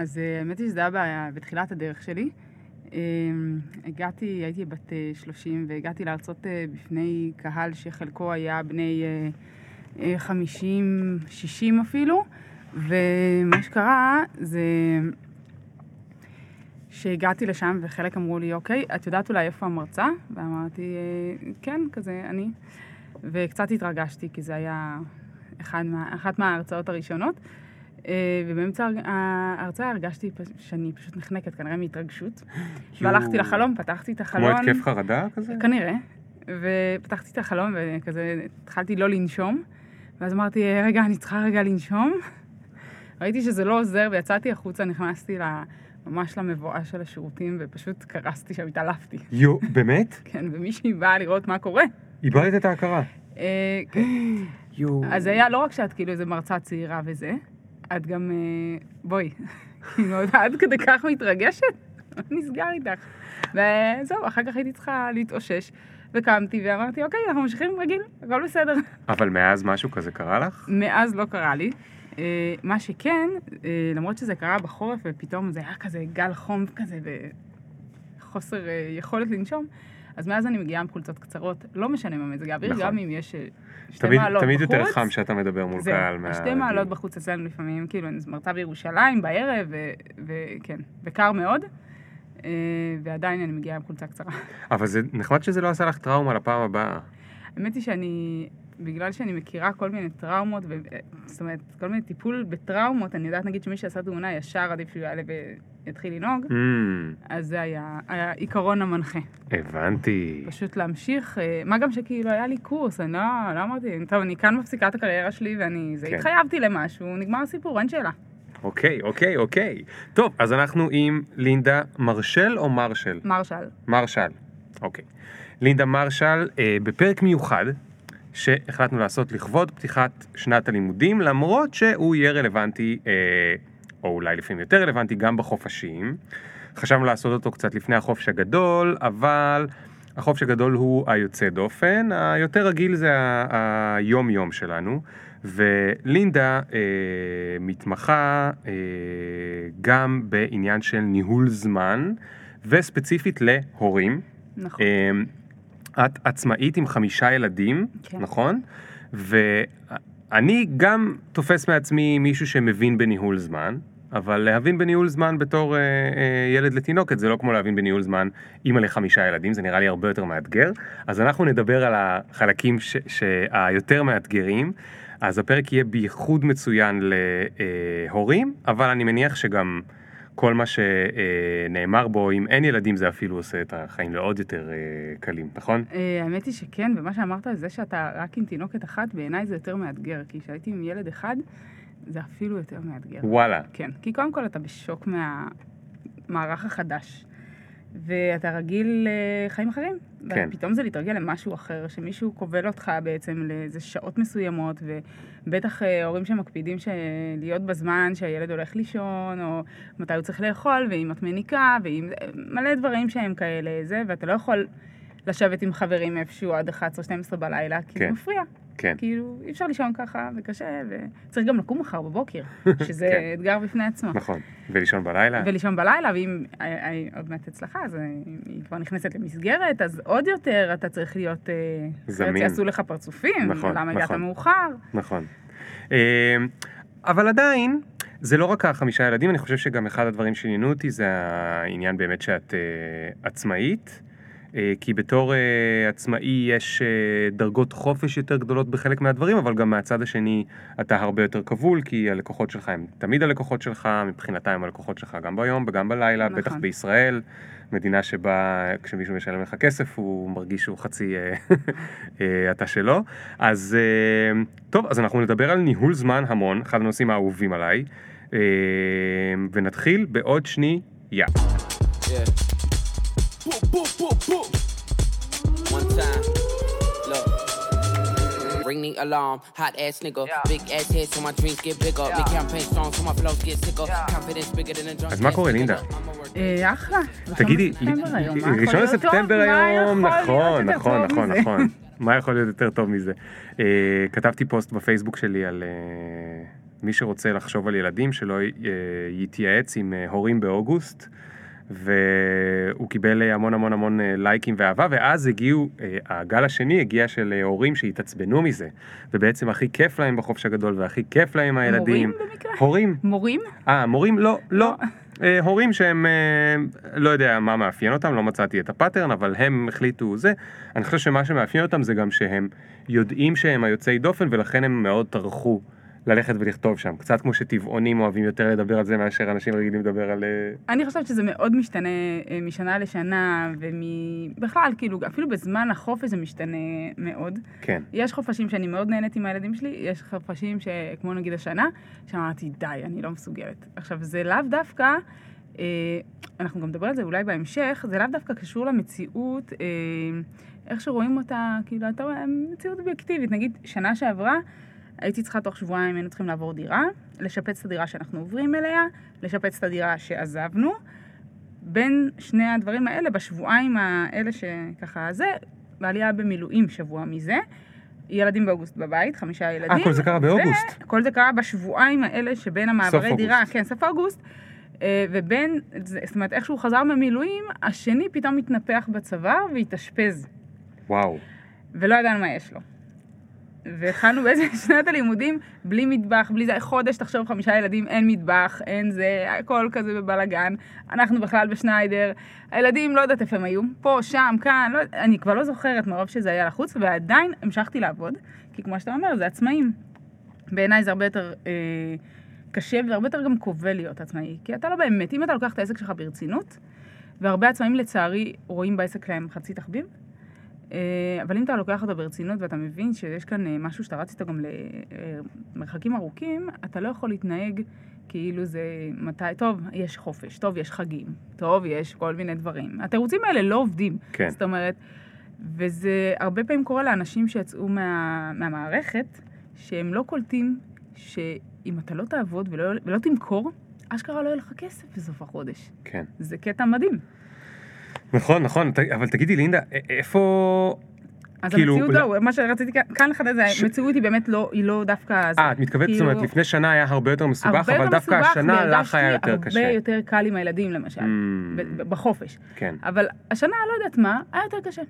אז אה, האמת היא שזה היה בתחילת הדרך שלי. אה, הגעתי, הייתי בת אה, 30 והגעתי להרצות אה, בפני קהל שחלקו היה בני אה, אה, 50, 60 אפילו, ומה שקרה זה שהגעתי לשם וחלק אמרו לי, אוקיי, את יודעת אולי איפה המרצה? ואמרתי, "אה, כן, כזה, אני. וקצת התרגשתי, כי זה היה אחד מה, אחת מההרצאות הראשונות. אה, ובאמצע ההרצאה הרגשתי שאני פשוט נחנקת, כנראה מהתרגשות. והלכתי לחלום, פתחתי את כמו החלון. התקף חרדה כזה? כנראה. ופתחתי את החלום וכזה התחלתי לא לנשום. ואז אמרתי, "אה, רגע, אני צריכה רגע לנשום. ראיתי שזה לא עוזר ויצאתי החוצה, נכנסתי ל- ממש למבואה של השירותים ופשוט קרסתי שם, התעלפתי. יו, באמת? כן, ומישהי באה לראות מה קורה. איבדת את ההכרה. אה, כן. יו. אז היה לא רק שאת כאילו איזה מרצה צעירה וזה, את גם, אה, בואי, כאילו, עד כדי כך מתרגשת, נסגר איתך? וזהו, אחר כך הייתי צריכה להתאושש, וקמתי ואמרתי, אוקיי, אנחנו ממשיכים רגיל, הכל בסדר. אבל מאז משהו כזה קרה לך? מאז לא קרה לי. אה, מה שכן, אה, למרות שזה קרה בחורף ופתאום זה היה כזה גל חום כזה וחוסר יכולת לנשום, אז מאז אני מגיעה עם חולצות קצרות, לא משנה מה מזג האוויר, נכון. גם אם יש אה, שתי תמיד, מעלות תמיד יותר בחוץ. חם כשאתה מדבר מול זהו, קהל. מה- שתי מעלות בחוץ אצלנו לפעמים, כאילו, אני מרצה בירושלים בערב, וכן, וקר מאוד, אה, ועדיין אני מגיעה עם חולצה קצרה. אבל זה נחמד שזה לא עשה לך טראומה לפעם הבאה. האמת היא שאני, בגלל שאני מכירה כל מיני טראומות, ו... זאת אומרת, כל מיני טיפול בטראומות, אני יודעת נגיד שמי שעשה תאונה ישר עדיף שהוא יעלה ויתחיל לנהוג, Mm, אז זה היה העיקרון המנחה. הבנתי. פשוט להמשיך, אה, מה גם שכאילו היה לי קורס, אני לא, לא אמרתי, טוב, אני כאן מפסיקה את הקריירה שלי ואני, זה כן. התחייבתי למשהו, נגמר הסיפור, אין שאלה. אוקיי, אוקיי, אוקיי. טוב, אז אנחנו עם לינדה מרשל או מרשל? מרשל. מרשל. אוקיי. לינדה מרשל, אה, בפרק מיוחד, שהחלטנו לעשות לכבוד פתיחת שנת הלימודים, למרות שהוא יהיה רלוונטי, אה, או אולי לפעמים יותר רלוונטי, גם בחופשים. חשבנו לעשות אותו קצת לפני החופש הגדול, אבל החופש הגדול הוא היוצא דופן, היותר רגיל זה היום-יום שלנו. ולינדה אה, מתמחה אה, גם בעניין של ניהול זמן, וספציפית להורים. נכון. אמ, את עצמאית עם חמישה ילדים, כן. נכון? ואני גם תופס מעצמי מישהו שמבין בניהול זמן, אבל להבין בניהול זמן בתור אה, אה, ילד לתינוקת זה לא כמו להבין בניהול זמן אימא לחמישה ילדים, זה נראה לי הרבה יותר מאתגר. אז אנחנו נדבר על החלקים ש- שהיותר מאתגרים. אז הפרק יהיה בייחוד מצוין להורים, אבל אני מניח שגם כל מה שנאמר בו, אם אין ילדים זה אפילו עושה את החיים לעוד יותר אה, קלים, נכון? אה, האמת היא שכן, ומה שאמרת על זה שאתה רק עם תינוקת אחת, בעיניי זה יותר מאתגר, כי כשהייתי עם ילד אחד, זה אפילו יותר מאתגר. וואלה. כן, כי קודם כל אתה בשוק מהמערך החדש, ואתה רגיל לחיים אחרים. כן. ופתאום זה להתרגל למשהו אחר, שמישהו כובל אותך בעצם לאיזה שעות מסוימות, ובטח אה, הורים שמקפידים להיות בזמן שהילד הולך לישון, או מתי הוא צריך לאכול, ואם את מניקה, ואם... מלא דברים שהם כאלה, זה, ואתה לא יכול לשבת עם חברים איפשהו עד 11-12 בלילה, כי כן. זה מפריע. כן. כאילו, אי אפשר לישון ככה, וקשה, וצריך גם לקום מחר בבוקר, שזה כן. אתגר בפני עצמו. נכון. ולישון בלילה? ולישון בלילה, ואם עוד מעט אצלך, אז היא כבר נכנסת למסגרת, אז עוד יותר אתה צריך להיות... אה, זמין. שיעשו לך פרצופים, נכון, למה הגעת נכון. מאוחר. נכון. אה, אבל עדיין, זה לא רק החמישה ילדים, אני חושב שגם אחד הדברים שעניינו אותי זה העניין באמת שאת אה, עצמאית. אה, כי בתור אה, עצמאי יש אה, דרגות חופש יותר גדולות בחלק מהדברים, אבל גם מהצד השני אתה הרבה יותר כבול, כי הלקוחות שלך הם תמיד הלקוחות שלך, מבחינתם הם הלקוחות שלך גם ביום וגם בלילה, נכון. בטח בישראל, מדינה שבה כשמישהו משלם לך כסף הוא מרגיש שהוא חצי אתה שלו. אז טוב, אז אנחנו נדבר על ניהול זמן המון, אחד הנושאים האהובים עליי, ונתחיל בעוד שנייה. Yeah. Ring the alarm, hot ass nigga. Big ass head so my dreams get bigger. Big campaign strong so my flows get sicker. Confidence bigger than a drunk. אז מה ass קורה, nigga. לינדה? אה, אחלה. תגידי, ראשון? לספטמבר היום, נכון, נכון, נכון? נכון. מה יכול להיות יותר טוב מזה? אה, כתבתי פוסט בפייסבוק שלי על, אה, מי שרוצה לחשוב על ילדים, שלא י- יתייעץ עם אה, הורים באוגוסט. והוא קיבל אה, המון המון המון אה, לייקים ואהבה, ואז הגיעו, אה, הגל השני הגיע של הורים שהתעצבנו מזה, ובעצם הכי כיף להם בחופש הגדול, והכי כיף להם הילדים. מורים במקרה? הורים. מורים? אה, מורים? לא, לא. אה, הורים שהם, לא יודע מה מאפיין אותם, לא מצאתי את הפאטרן, אבל הם החליטו זה. אני חושב שמה שמאפיין אותם זה גם שהם יודעים שהם היוצאי דופן, ולכן הם מאוד טרחו ללכת ולכתוב שם. קצת כמו שטבעונים אוהבים יותר לדבר על זה מאשר אנשים רגילים לדבר על... אה, אני חושבת שזה מאוד משתנה אה, משנה לשנה, ובכלל, כאילו, אפילו בזמן החופש זה משתנה מאוד. כן. יש חופשים שאני מאוד נהנית עם הילדים שלי, יש חופשים שכמו נגיד השנה, שאמרתי, די, אני לא מסוגלת. עכשיו, זה לאו דווקא, אה, אנחנו גם נדבר על זה אולי בהמשך, זה לאו דווקא קשור למציאות, איך שרואים אותה, כאילו, אתה רואה, מציאות אובייקטיבית. נגיד, שנה שעברה, הייתי צריכה תוך שבועיים, היינו צריכים לעבור דירה, לשפץ את הדירה שאנחנו עוברים אליה, לשפץ את הדירה שעזבנו. בין שני הדברים האלה, בשבועיים האלה שככה זה, בעלי היה במילואים שבוע מזה. ילדים באוגוסט בבית, חמישה ילדים. אה, כל זה קרה באוגוסט. וכל זה קרה בשבועיים האלה שבין המעברי אוגוסט. דירה, כן, סוף אוגוסט. אה, ובין, זאת אומרת, איך שהוא חזר ממילואים, השני פתאום התנפח בצוואר והתאשפז. וואו. ולא ידענו מה יש לו. והתחלנו באיזה שנת הלימודים בלי מטבח, בלי זה, חודש תחשוב חמישה ילדים, אין מטבח, אין זה, הכל כזה בבלאגן. אנחנו בכלל בשניידר, הילדים לא יודעת איפה הם היו, פה, שם, כאן, לא, אני כבר לא זוכרת מרוב שזה היה לחוץ, ועדיין המשכתי לעבוד, כי כמו שאתה אומר, זה עצמאים. בעיניי זה הרבה יותר אה, קשה והרבה יותר גם כובל להיות עצמאי, כי אתה לא באמת, אם אתה לוקח את העסק שלך ברצינות, והרבה עצמאים לצערי רואים בעסק שלהם חצי תחביב, אבל אם אתה לוקח אותו ברצינות ואתה מבין שיש כאן אה, משהו שאתה רץ איתו גם למרחקים ארוכים, אתה לא יכול להתנהג כאילו זה מתי, טוב, יש חופש, טוב, יש חגים, טוב, יש כל מיני דברים. התירוצים האלה לא עובדים. כן. זאת אומרת, וזה הרבה פעמים קורה לאנשים שיצאו מה, מהמערכת, שהם לא קולטים שאם אתה לא תעבוד ולא, ולא תמכור, אשכרה לא יהיה לך כסף בסוף החודש. כן. זה קטע מדהים. נכון, נכון, אבל תגידי לינדה, איפה... אז כאילו, המציאות, לא- לא, מה שרציתי כאן- לחדד זה, ש- המציאות היא באמת לא, היא לא דווקא... אה, את מתכוונת, זאת אומרת, לפני שנה היה הרבה יותר מסובך, הרבה אבל דווקא מסובך, השנה לך היה יותר קשה. הרבה יותר קל עם הילדים למשל, Mm, בחופש. כן. אבל השנה, לא יודעת מה, היה יותר קשה.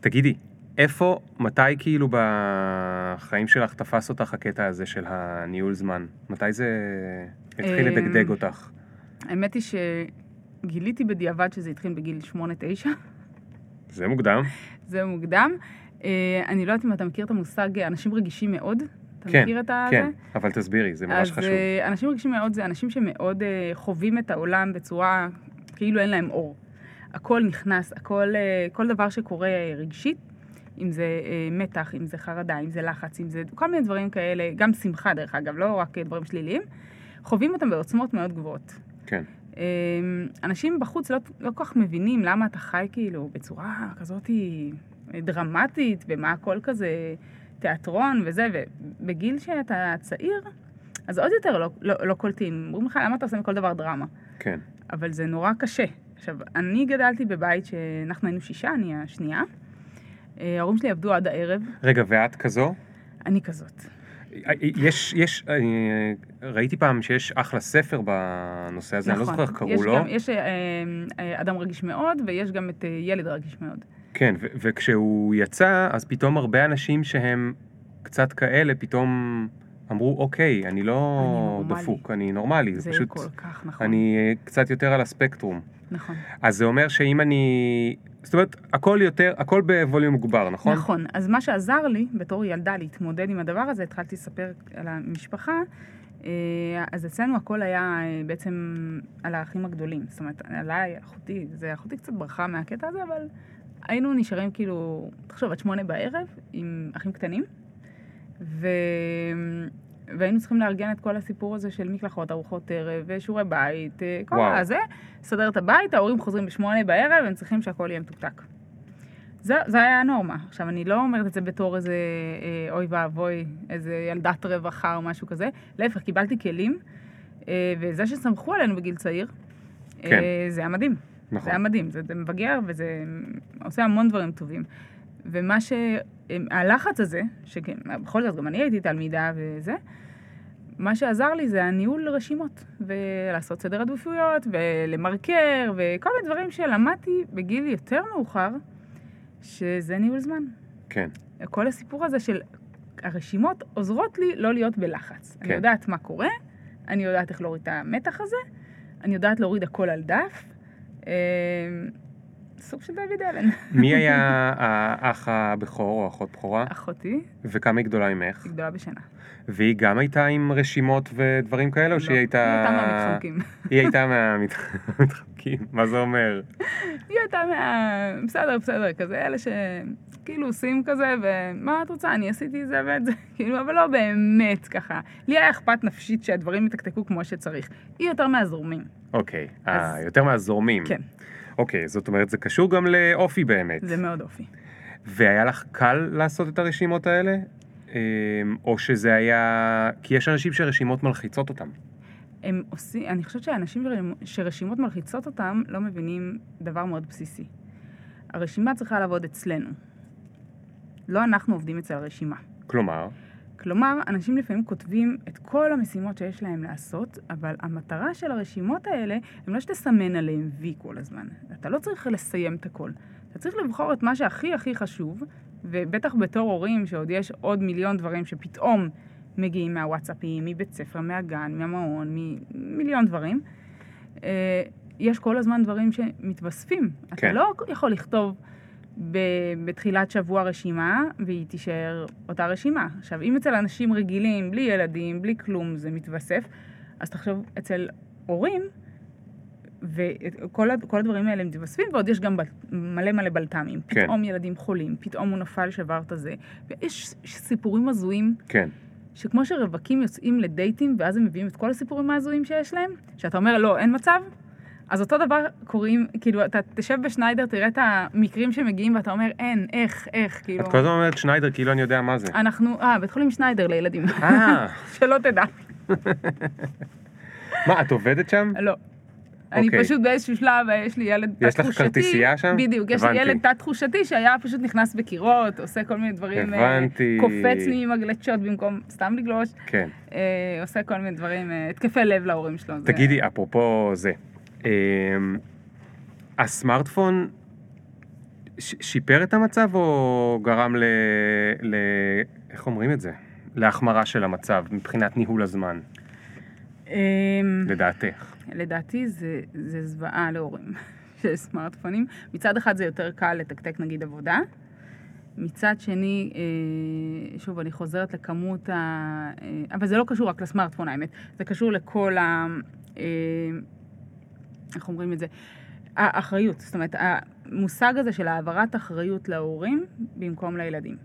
תגידי, איפה, מתי כאילו בחיים שלך תפס אותך הקטע הזה של הניהול זמן? מתי זה התחיל אמ, לדגדג אותך? האמת היא שגיליתי בדיעבד שזה התחיל בגיל 8-9, זה מוקדם. זה מוקדם. אה, אני לא יודעת אם אתה מכיר את המושג אה, אנשים רגישים מאוד. אתה כן, מכיר את ה... כן? אבל תסבירי, זה ממש אז חשוב. אה, אנשים רגישים מאוד זה אנשים שמאוד חווים את העולם בצורה כאילו אין להם אור. הכל נכנס, הכל, כל דבר שקורה רגשית, אם זה מתח, אם זה חרדה, אם זה לחץ, אם זה כל מיני דברים כאלה, גם שמחה דרך אגב, לא רק דברים שליליים, חווים אותם בעוצמות מאוד גבוהות. כן, אנשים בחוץ לא, לא כל כך מבינים למה אתה חי כאילו בצורה כזאת דרמטית, ומה הכל כזה תיאטרון וזה, ובגיל שאתה צעיר, אז עוד יותר לא, לא, לא קולטים. אומרים לך, למה אתה עושה מכל דבר דרמה? כן. אבל זה נורא קשה. עכשיו, אני גדלתי בבית שאנחנו היינו שישה, אני השנייה. אה, ההורים שלי עבדו עד הערב, רגע, ואת כזו? אני כזאת. יש, יש, אני ראיתי פעם שיש אחלה ספר בנושא הזה, אני לא זוכר איך נכון. יש קראו לו. גם, יש אה, אה, אדם רגיש מאוד, ויש גם את אה, ילד רגיש מאוד. כן, ו- וכשהוא יצא, אז פתאום הרבה אנשים שהם קצת כאלה, פתאום אמרו, אוקיי, אני לא אני נורמלי." דפוק, אני נורמלי, זה זה פשוט, כל כך נכון. אני אה, קצת יותר על הספקטרום. נכון. אז זה אומר שאם אני, זאת אומרת, הכל יותר, הכל בווליום מוגבר, נכון? נכון. אז מה שעזר לי, בתור ילדה, להתמודד עם הדבר הזה, התחלתי לספר על המשפחה. אה, אז אצלנו הכל היה אה, בעצם על האחים הגדולים. זאת אומרת, עליי, אחותי, זה אחותי קצת ברחה מהקטע הזה, אבל היינו נשארים כאילו, תחשוב, עד שמונה בערב עם אחים קטנים, ו... והיינו צריכים לארגן את כל הסיפור הזה של מקלחות, ארוחות ערב, ושיעורי בית, אה, כל וואו. הזה, לסדר את הבית, ההורים חוזרים בשמונה בערב, הם צריכים שהכל יהיה מתוקתק. זה, זה היה הנורמה. עכשיו, אני לא אומרת את זה בתור איזה אה, אוי ואבוי, איזה ילדת רווחה או משהו כזה. להפך, קיבלתי כלים, אה, וזה שסמכו עלינו בגיל צעיר, כן. אה, זה היה מדהים. זה נכון. היה מדהים, זה, זה מבגר וזה עושה המון דברים טובים. ומה ש... הלחץ הזה, שבכל זאת גם אני הייתי תלמידה וזה, מה שעזר לי זה הניהול רשימות, ולעשות סדר עדיפויות, ולמרקר, וכל מיני דברים שלמדתי בגיל יותר מאוחר, שזה ניהול זמן. כן. כל הסיפור הזה של הרשימות עוזרות לי לא להיות בלחץ. כן. אני. יודעת מה קורה, אני יודעת איך להוריד את המתח הזה, אני יודעת להוריד הכל על דף. סוג של דיוויד אלן. מי היה האח הבכור או האחות בכורה? אחותי, וכמה היא גדולה ממך? היא גדולה בשנה. והיא גם הייתה עם רשימות ודברים כאלה, או שהיא לא, הייתה... היא הייתה מהמתחמקים. היא הייתה מהמתחמקים, מה זה אומר? היא הייתה מה... בסדר, בסדר, כזה, אלה שכאילו עושים כזה, ומה את רוצה, אני עשיתי זה ואת זה, כאילו, אבל לא באמת ככה. לי היה אכפת נפשית שהדברים יתקתקו כמו שצריך. היא יותר מהזורמים. אוקיי, אה, יותר מהזורמים. כן, אוקיי, זאת אומרת, זה קשור גם לאופי באמת. זה מאוד אופי. והיה לך קל לעשות את הרשימות האלה? אמ, או שזה היה... כי יש אנשים שרשימות מלחיצות אותם. הם עושים, אני חושבת שאנשים שרשימ- שרשימות מלחיצות אותם לא מבינים דבר מאוד בסיסי. הרשימה צריכה לעבוד אצלנו. לא אנחנו עובדים אצל הרשימה. כלומר, כלומר, אנשים לפעמים כותבים את כל המשימות שיש להם לעשות, אבל המטרה של הרשימות האלה, הם לא שתסמן עליהם וי כל הזמן. אתה לא צריך לסיים את הכל. אתה צריך לבחור את מה שהכי הכי חשוב, ובטח בתור הורים, שעוד יש עוד מיליון דברים שפתאום מגיעים מהוואטסאפים, מבית ספר, מהגן, מהמעון, ממיליון דברים. אה, יש כל הזמן דברים שמתווספים. כן. אתה לא יכול לכתוב ב- בתחילת שבוע רשימה, והיא תישאר אותה רשימה. עכשיו, אם אצל אנשים רגילים, בלי ילדים, בלי כלום, זה מתווסף, אז תחשוב, אצל הורים, וכל הד- כל הדברים האלה מתווספים, ועוד יש גם בל- מלא מלא בלת"מים. כן. פתאום ילדים חולים, פתאום הוא נפל, שבר את הזה. ויש סיפורים הזויים, כן. שכמו שרווקים יוצאים לדייטים, ואז הם מביאים את כל הסיפורים ההזויים שיש להם, שאתה אומר, לא, אין מצב, אז אותו דבר קוראים, כאילו, אתה תשב בשניידר, תראה את המקרים שמגיעים, ואתה אומר, אין, איך, איך, כאילו... את כל הזמן אומרת שניידר, כאילו אני יודע מה זה. אנחנו, אה, בית חולים שניידר לילדים. אה, שלא תדע. מה, את עובדת שם? לא. אני אוקיי. פשוט באיזשהו שלב, יש לי ילד יש לך תת-תחושתי. כרטיסייה שם? בדיוק, יש לי. ילד תת-תחושתי שהיה פשוט נכנס בקירות, עושה כל מיני דברים, אה, הבנתי. קופץ לי עם הגלצ'ות במקום סתם לגלוש, כן. אה, עושה כל מיני דברים, אה, התקפי לב להורים שלו. תגידי, אפרופו זה, הסמארטפון ש- שיפר את המצב או גרם ל... ל... איך אומרים את זה? להחמרה של המצב מבחינת ניהול הזמן, אמ, לדעתך. לדעתי זה, זה זוועה להורים של סמארטפונים. מצד אחד זה יותר קל לתקתק נגיד עבודה. מצד שני, אה, שוב, אני חוזרת לכמות ה... אה, אבל זה לא קשור רק לסמארטפון האמת, זה קשור לכל ה... אה, איך אומרים את זה? האחריות, זאת אומרת, המושג הזה של העברת אחריות להורים במקום לילדים.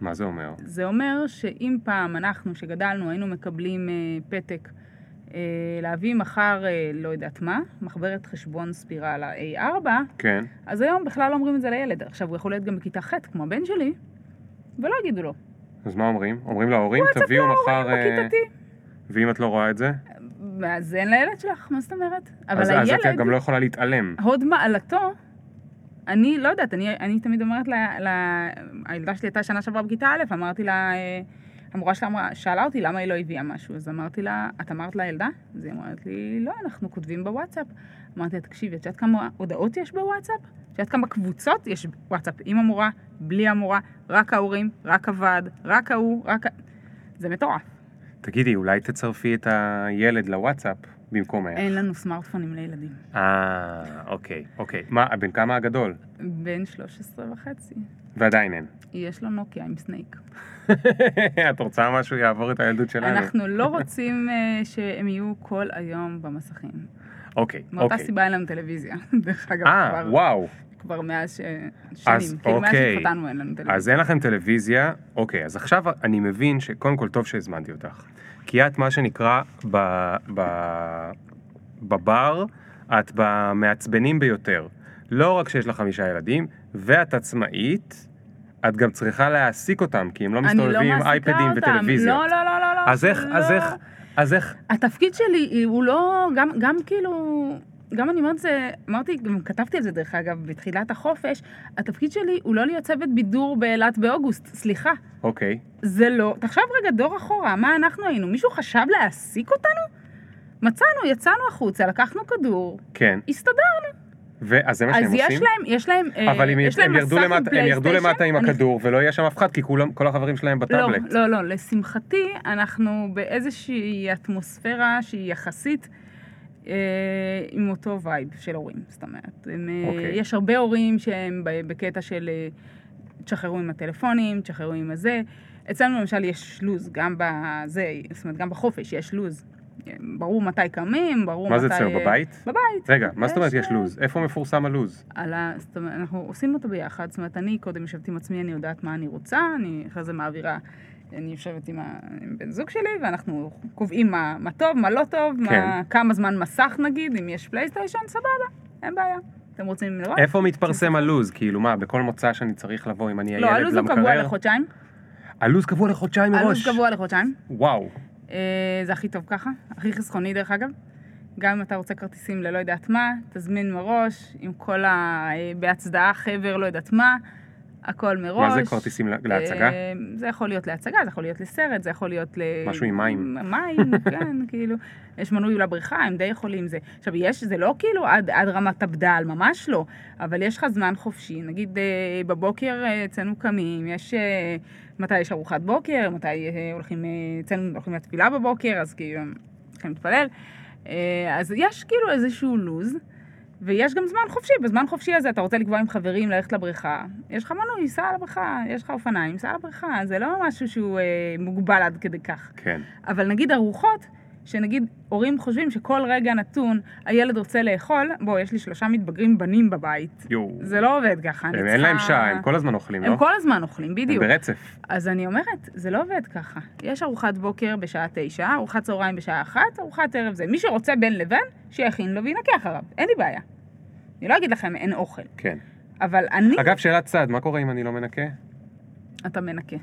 מה זה אומר? זה אומר שאם פעם אנחנו, שגדלנו, היינו מקבלים אה, פתק אה, להביא מחר, אה, לא יודעת מה, מחברת חשבון ספירה ל-A4, כן. אז היום בכלל לא אומרים את זה לילד. עכשיו, הוא יכול להיות גם בכיתה ח', כמו הבן שלי, ולא יגידו לו. אז מה אומרים? אומרים להורים, וואטסאפ תביאו מחר... להורים אה, בכיתתי. ואם את לא רואה את זה? מאזן לילד שלך, מה זאת אומרת? אבל אז, אז את הילד, גם לא יכולה להתעלם. הוד מעלתו, אני לא יודעת, אני, אני תמיד אומרת ל... ל... הילדה שלי הייתה שנה שעברה בכיתה א', אמרתי לה, אה, המורה שלה אמרה, שאלה אותי למה היא לא הביאה משהו, אז אמרתי לה, את אמרת לילדה? אז היא אמרת לי, לא, אנחנו כותבים בוואטסאפ. אמרתי לה, תקשיבי, את יודעת כמה הודעות יש בוואטסאפ? את יודעת כמה קבוצות יש בוואטסאפ עם המורה, בלי המורה, רק ההורים, רק הוועד, רק ההוא, רק. זה מטורף. תגידי, אולי תצרפי את הילד לוואטסאפ במקומך. אין לנו סמארטפונים לילדים. אה, אוקיי, אוקיי. מה, בן כמה הגדול? בן 13 וחצי. ועדיין אין. יש לו נוקיה עם סנייק. את רוצה משהו יעבור את הילדות שלנו? אנחנו לא רוצים אה, שהם יהיו כל היום במסכים. אוקיי, מאותה אוקיי. סיבה אין לנו טלוויזיה. דרך אגב, אה, וואו. כבר מאז ש... אז שנים. כאילו, מאז אוקיי. שהתחתנו אין לנו טלוויזיה. אז אין לכם טלוויזיה, אוקיי, אז עכשיו אני מבין שקודם כל טוב שהזמנתי אותך. כי את מה שנקרא ב, ב, בבר, את במעצבנים ביותר. לא רק שיש לך חמישה ילדים, ואת עצמאית, את גם צריכה להעסיק אותם, כי הם לא אני לא מסתובבים עם מעסיקה אייפדים אותם. וטלוויזיות. לא, לא, לא, לא. אז איך, לא. אז איך, אז איך, התפקיד שלי הוא לא... גם, גם כאילו... גם אני אומרת זה, אמרתי, גם כתבתי על זה דרך אגב, בתחילת החופש, התפקיד שלי הוא לא להיות צוות בידור באילת באוגוסט, סליחה. אוקיי. זה לא, תחשב רגע דור אחורה, מה אנחנו היינו? מישהו חשב להעסיק אותנו? מצאנו, יצאנו החוצה, לקחנו כדור, כן. הסתדרנו. ואז זה מה שהם אז עושים? יש להם, יש להם, אה, אבל אם יש הם להם ירדו מסך למטה, הם ירדו למטה עם הכדור ולא יהיה שם אף אחד, כי כולם, כל החברים שלהם לא, בטאבלט. לא, לא, לשמחתי, אנחנו באיזושהי אתמוספירה שהיא יחסית עם אותו vibe של הורים, זאת אומרת. הם, אה, אוקיי. יש הרבה הורים שהם בקטע של אה, תשחררו עם הטלפונים, תשחררו עם הזה. אצלנו למשל יש לו"ז, גם בזה, זאת אומרת, גם בחופש יש לו"ז. אה, ברור מתי קמים, ברור מה מתי... זה אצלנו, אה, בבית? בבית. רגע, מה זאת אומרת יש אה, לו"ז? איפה מפורסם הלו"ז? על ה... זאת אומרת, אנחנו עושים אותו ביחד, זאת אומרת, אני קודם יושבת עם עצמי, אני יודעת מה אני רוצה, אני אחרי זה מעבירה, אני יושבת עם, ה... עם בן זוג שלי, ואנחנו קובעים מה, מה טוב, מה לא טוב, כן. מה... כמה זמן מסך נגיד, אם יש פלייסטיישן, סבבה, אין בעיה. אתם רוצים לראות? איפה מתפרסם הלו"ז? כאילו מה, בכל מוצא שאני צריך לבוא אם אני הילד לא, למקרר? הלו"ז הוא קבוע לחודשיים. הלו"ז קבוע לחודשיים מראש. הלו"ז קבוע לחודשיים. וואו. אה, זה הכי טוב ככה, הכי חסכוני דרך אגב. גם אם אתה רוצה כרטיסים ללא יודעת מה, תזמין מראש, עם כל ה... אה, בהצדעה חבר לא יודעת מה, הכל מראש. מה זה כרטיסים לה- להצגה? אה, זה יכול להיות להצגה, זה יכול להיות לסרט, זה יכול להיות ל... משהו עם מים. מים, כן, כאילו. יש מנוי לבריכה, הם די יכולים זה. עכשיו, יש, זה לא כאילו עד, עד רמת הבדל, ממש לא, אבל יש לך זמן חופשי. נגיד, אה, בבוקר אה, אצלנו קמים, יש... אה, מתי יש ארוחת בוקר, מתי הולכים, אצלנו הולכים לתפילה בבוקר, אז כאילו, הולכים להתפלל. אז יש כאילו איזשהו לו"ז. ויש גם זמן חופשי, בזמן חופשי הזה אתה רוצה לקבוע עם חברים ללכת לבריכה, יש לך מנוי, סע לבריכה, יש לך אופניים, סע לבריכה, זה לא משהו שהוא אה, מוגבל עד כדי כך. כן. אבל נגיד ארוחות, שנגיד הורים חושבים שכל רגע נתון הילד רוצה לאכול, בוא, יש לי שלושה מתבגרים בנים בבית. יואו. זה לא עובד ככה, אני הם- צריכה... אין להם שעה, הם כל הזמן אוכלים, לא? הם כל הזמן אוכלים, הם בדיוק. ברצף. אז אני אומרת, זה לא עובד ככה. יש ארוחת בוקר בשעה תשע, ארוחת צהריים בשעה אחת, ארוחת ערב זה. מי שרוצה בין לבין, שיכין לו וינקה אחריו. אין לי בעיה. אני לא אגיד לכם אין אוכל, כן. אבל אני... אגב, שאלת צד, מה קורה אם אני לא מנקה? אתה מנקה.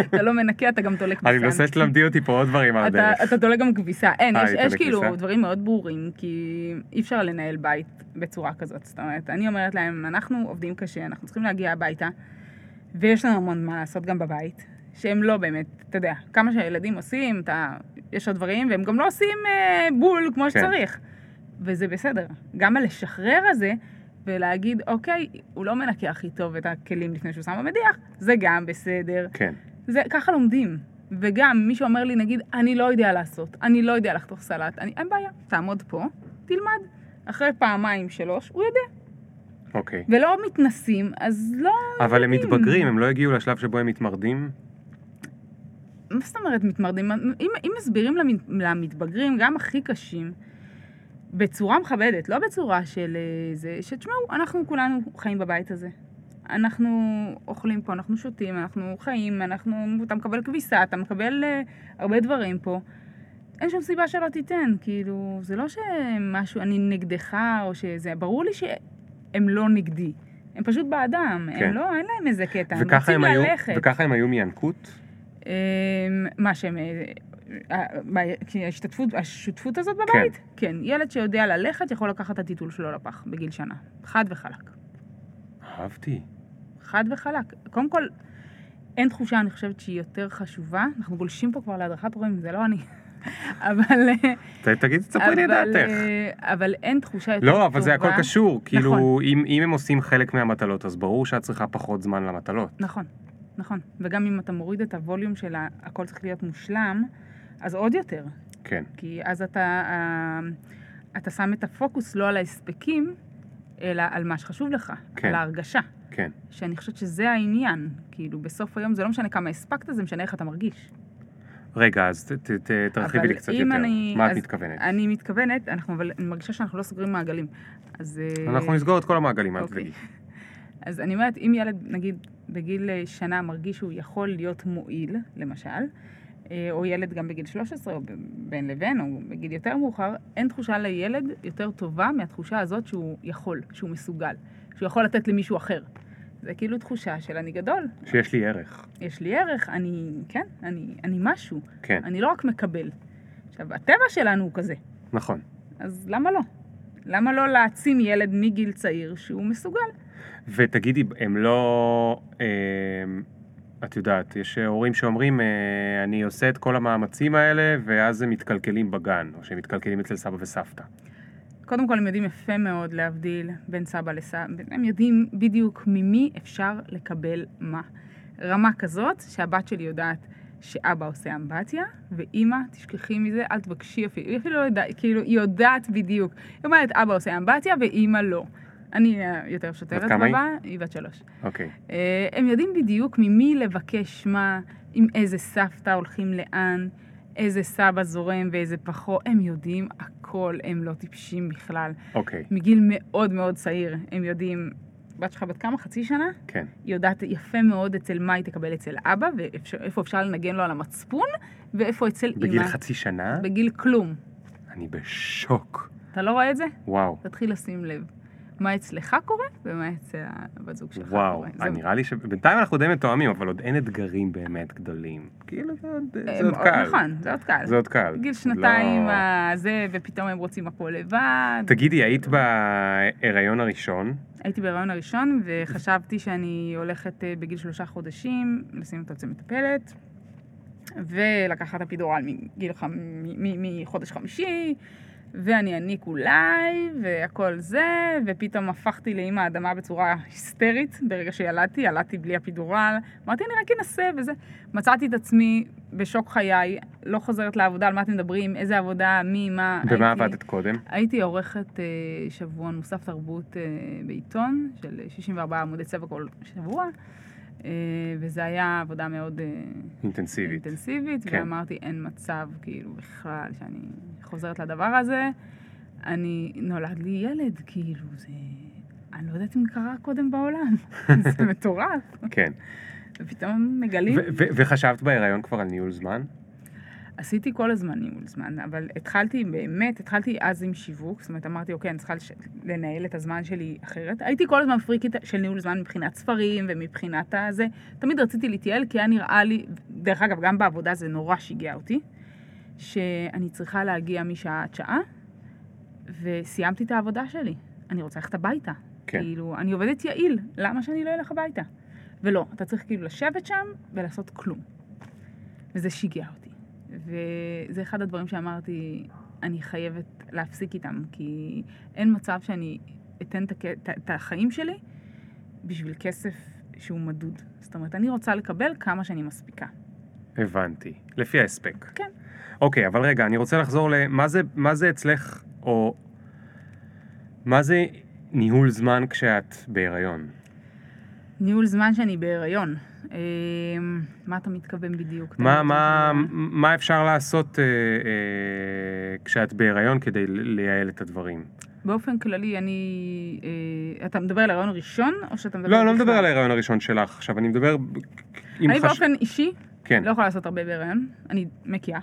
אתה לא מנקה, אתה גם אני כביסה. מנסה שתלמדי אותי פה עוד דברים על הדרך. אתה דולק גם כביסה. אין, אה, יש, אני כאילו? דברים מאוד ברורים, כי אי אפשר לנהל בית בצורה כזאת. זאת אומרת, אני אומרת להם, אנחנו עובדים קשה, אנחנו צריכים להגיע הביתה, ויש לנו המון מה לעשות גם בבית, שהם לא באמת, אתה יודע, כמה שהילדים עושים, אתה, יש עוד דברים, והם גם לא עושים אה, בול כמו כן. שצריך. וזה בסדר. גם הלשחרר הזה, ולהגיד, אוקיי, הוא לא מנקה הכי טוב את הכלים לפני שהוא שם במדיח, זה גם בסדר. כן. זה, ככה לומדים. וגם מי שאומר לי, נגיד, אני לא יודע לעשות, אני לא יודע לחתוך סלט, אני, אין בעיה, תעמוד פה, תלמד. אחרי פעמיים, שלוש, הוא יודע. אוקיי. ולא מתנסים, אז לא... אבל הם יודעים. מתבגרים, הם לא הגיעו לשלב שבו הם מתמרדים? מה זאת אומרת מתמרדים? אם, אם מסבירים למת, למתבגרים, גם הכי קשים, בצורה מכבדת, לא בצורה של אה, זה, שתשמעו, אנחנו כולנו חיים בבית הזה. אנחנו אוכלים פה, אנחנו שותים, אנחנו חיים, אנחנו, אתה מקבל כביסה, אתה מקבל אה, הרבה דברים פה. אין שום סיבה שלא תיתן, כאילו, זה לא שמשהו, אני נגדך, או שזה, ברור לי שהם לא נגדי. הם פשוט בעדם, כן. הם לא, אין להם איזה קטע, הם רוצים הם היו- ללכת. וככה הם היו מינקות? אמ, מה שהם... אה, כי ההשתתפות, השותפות הזאת בבית? כן. ילד שיודע ללכת יכול לקחת את הטיטול שלו לפח בגיל שנה. חד וחלק. אהבתי. חד וחלק. קודם כל, אין תחושה, אני חושבת שהיא יותר חשובה. אנחנו גולשים פה כבר להדרכת הורים, זה לא אני. אבל... ת- תגידי, תספרי לי את דעתך. אה, אבל אין תחושה יותר טובה. לא, אבל זה הכל קשור. כאילו, נכון. אם אם הם עושים חלק מהמטלות, אז ברור שאת צריכה פחות זמן למטלות. נכון, נכון. וגם אם אתה מוריד את הווליום של הכל צריך להיות מושלם, אז עוד יותר. כן. כי אז אתה, אה, אתה שם את הפוקוס לא על ההספקים, אלא על מה שחשוב לך, כן. על ההרגשה. כן. שאני חושבת שזה העניין. כאילו, בסוף היום זה לא משנה כמה הספקת, זה משנה איך אתה מרגיש. רגע, אז ת- ת- תרחיבי לי קצת יותר. אני- מה את מתכוונת? אני מתכוונת, אנחנו, אבל אני מרגישה שאנחנו לא סוגרים מעגלים. אז... אה, אנחנו נסגור את כל המעגלים, אל אוקיי. תדאגי. אז אני אומרת, אם ילד, נגיד, בגיל אה, שנה מרגיש שהוא יכול להיות מועיל, למשל, או ילד גם בגיל 13, או בין לבין, או בגיל יותר מאוחר, אין תחושה לילד יותר טובה מהתחושה הזאת שהוא יכול, שהוא מסוגל, שהוא יכול לתת למישהו אחר. זה כאילו תחושה של אני גדול, שיש לי ערך. יש לי ערך, אני, כן, אני, אני משהו, כן, אני לא רק מקבל. עכשיו, הטבע שלנו הוא כזה. נכון. אז למה לא? למה לא להעצים ילד מגיל צעיר שהוא מסוגל? ותגידי, הם לא... אה, את יודעת, יש הורים שאומרים, אה, אני עושה את כל המאמצים האלה, ואז הם מתקלקלים בגן, או שהם מתקלקלים אצל סבא וסבתא. קודם כל, הם יודעים יפה מאוד להבדיל בין סבא לסבא, הם יודעים בדיוק ממי אפשר לקבל מה. רמה כזאת שהבת שלי יודעת שאבא עושה אמבטיה, ואימא, תשכחי מזה, אל תבקשי אפילו, היא אפילו לא יודעת, כאילו, היא יודעת בדיוק. היא אומרת, אבא עושה אמבטיה ואימא לא. אני יותר שוטרת כמה היא? בבא, היא בת שלוש. אוקיי. אה, הם יודעים בדיוק ממי לבקש מה, עם איזה סבתא הולכים לאן, איזה סבא זורם ואיזה פחות, הם יודעים הכל, הם לא טיפשים בכלל. אוקיי, מגיל מאוד מאוד צעיר, הם יודעים, בת שלך בת כמה? חצי שנה? כן. היא יודעת יפה מאוד אצל מה היא תקבל אצל אבא, ואיפה אפשר לנגן לו על המצפון, ואיפה אצל אימא. בגיל חצי שנה? בגיל כלום. אני בשוק. אתה לא רואה את זה? וואו. תתחיל לשים לב. מה אצלך קורה, ומה אצל הבת זוג שלך וואו, קורה. אה, נראה לי שבינתיים אנחנו די מתואמים, אבל עוד אין אתגרים באמת גדולים. כאילו זה עוד אה, זה עוד קל. נכון, זה עוד קל. זה עוד קל. גיל לא- שנתיים, הזה, ופתאום הם רוצים הכל לבד. תגידי, היית בהיריון הראשון? הייתי בהיריון הראשון, וחשבתי שאני הולכת אה, בגיל שלושה חודשים לשים אותו אצל מטפלת, ולקחת אפידורל מגיל חמ... מחודש חמישי, ואני אניק אולי, והכל זה, ופתאום הפכתי לאימא אדמה בצורה היסטרית ברגע שילדתי, ילדתי בלי אפידורל, אמרתי אני רק אנסה וזה. מצאתי את עצמי בשוק חיי, לא חוזרת לעבודה, על מה אתם מדברים, איזה עבודה, מי, מה. במה הייתי- עבדת קודם? הייתי עורכת אה, שבועון מוסף תרבות אה, בעיתון, של 64 עמודי צבע כל שבוע, וזה היה עבודה מאוד אה, אינטנסיבית. אינטנסיבית, כן. ואמרתי, אין מצב, כאילו, בכלל, שאני חוזרת לדבר הזה. אני, נולד לי ילד, כאילו, זה... אני לא יודעת אם קרה קודם בעולם, זה מטורף. כן. ופתאום מגלים... וחשבת בהיריון כבר על ניהול זמן? עשיתי כל הזמן ניהול זמן, אבל התחלתי באמת, התחלתי אז עם שיווק, זאת אומרת, אמרתי, אוקיי, אני צריכה לש... לנהל את הזמן שלי אחרת. הייתי כל הזמן פריקית של ניהול זמן מבחינת ספרים ומבחינת הזה. תמיד רציתי להתייעל, כי היה נראה לי, דרך אגב, גם בעבודה זה נורא שיגע אותי, שאני צריכה להגיע משעה עד שעה, וסיימתי את העבודה שלי. אני רוצה ללכת הביתה. כן. כאילו, אני עובדת יעיל, למה שאני לא אלך הביתה? ולא, אתה צריך כאילו לשבת שם ולעשות כלום. וזה שיגע אותי. וזה אחד הדברים שאמרתי, אני חייבת להפסיק איתם, כי אין מצב שאני אתן את, החיים שלי בשביל כסף שהוא מדוד. זאת אומרת, אני רוצה לקבל כמה שאני מספיקה. הבנתי. לפי ההספק. כן. אוקיי, אבל רגע, אני רוצה לחזור למה זה, מה זה אצלך, או מה זה ניהול זמן כשאת בהיריון? ניהול זמן שאני בהיריון. אה, מה אתה מתכוון בדיוק? מה, מה, מה אפשר לעשות אה, אה, כשאת בהיריון כדי לייעל את הדברים? באופן כללי, אני... אה, אתה מדבר על ההיריון הראשון, או שאתה מדבר לא, אני לא? מדבר על ההיריון הראשון שלך עכשיו, אני מדבר... אני חש- באופן אישי כן, לא יכולה לעשות הרבה בהיריון, אני מקיאה.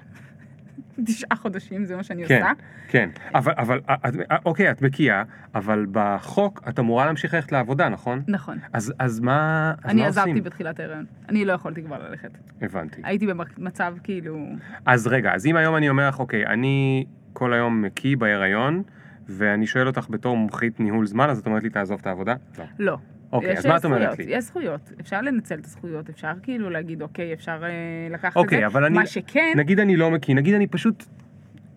תשעה חודשים, זה מה שאני כן, עושה. כן. אבל, אבל, את, אוקיי, את בקיאה, אבל בחוק את אמורה להמשיך ללכת לעבודה, נכון? נכון. אז, אז מה, אז אני מה עזבתי עושים? בתחילת ההיריון. אני לא יכולתי כבר ללכת. הבנתי. הייתי במצב כאילו... אז רגע, אז אם היום אני אומר לך, אוקיי, אני כל היום מקיא בהיריון, ואני שואל אותך בתור מומחית ניהול זמן, אז את אומרת לי תעזוב את העבודה? לא. לא. אוקיי, אז מה את אומרת לי? יש זכויות, אפשר לנצל את הזכויות, אפשר כאילו להגיד, אוקיי, אפשר אה, לקחת אוקיי, את זה. אבל אני- מה שכן, נגיד אני לא מקיא, נגיד אני פשוט...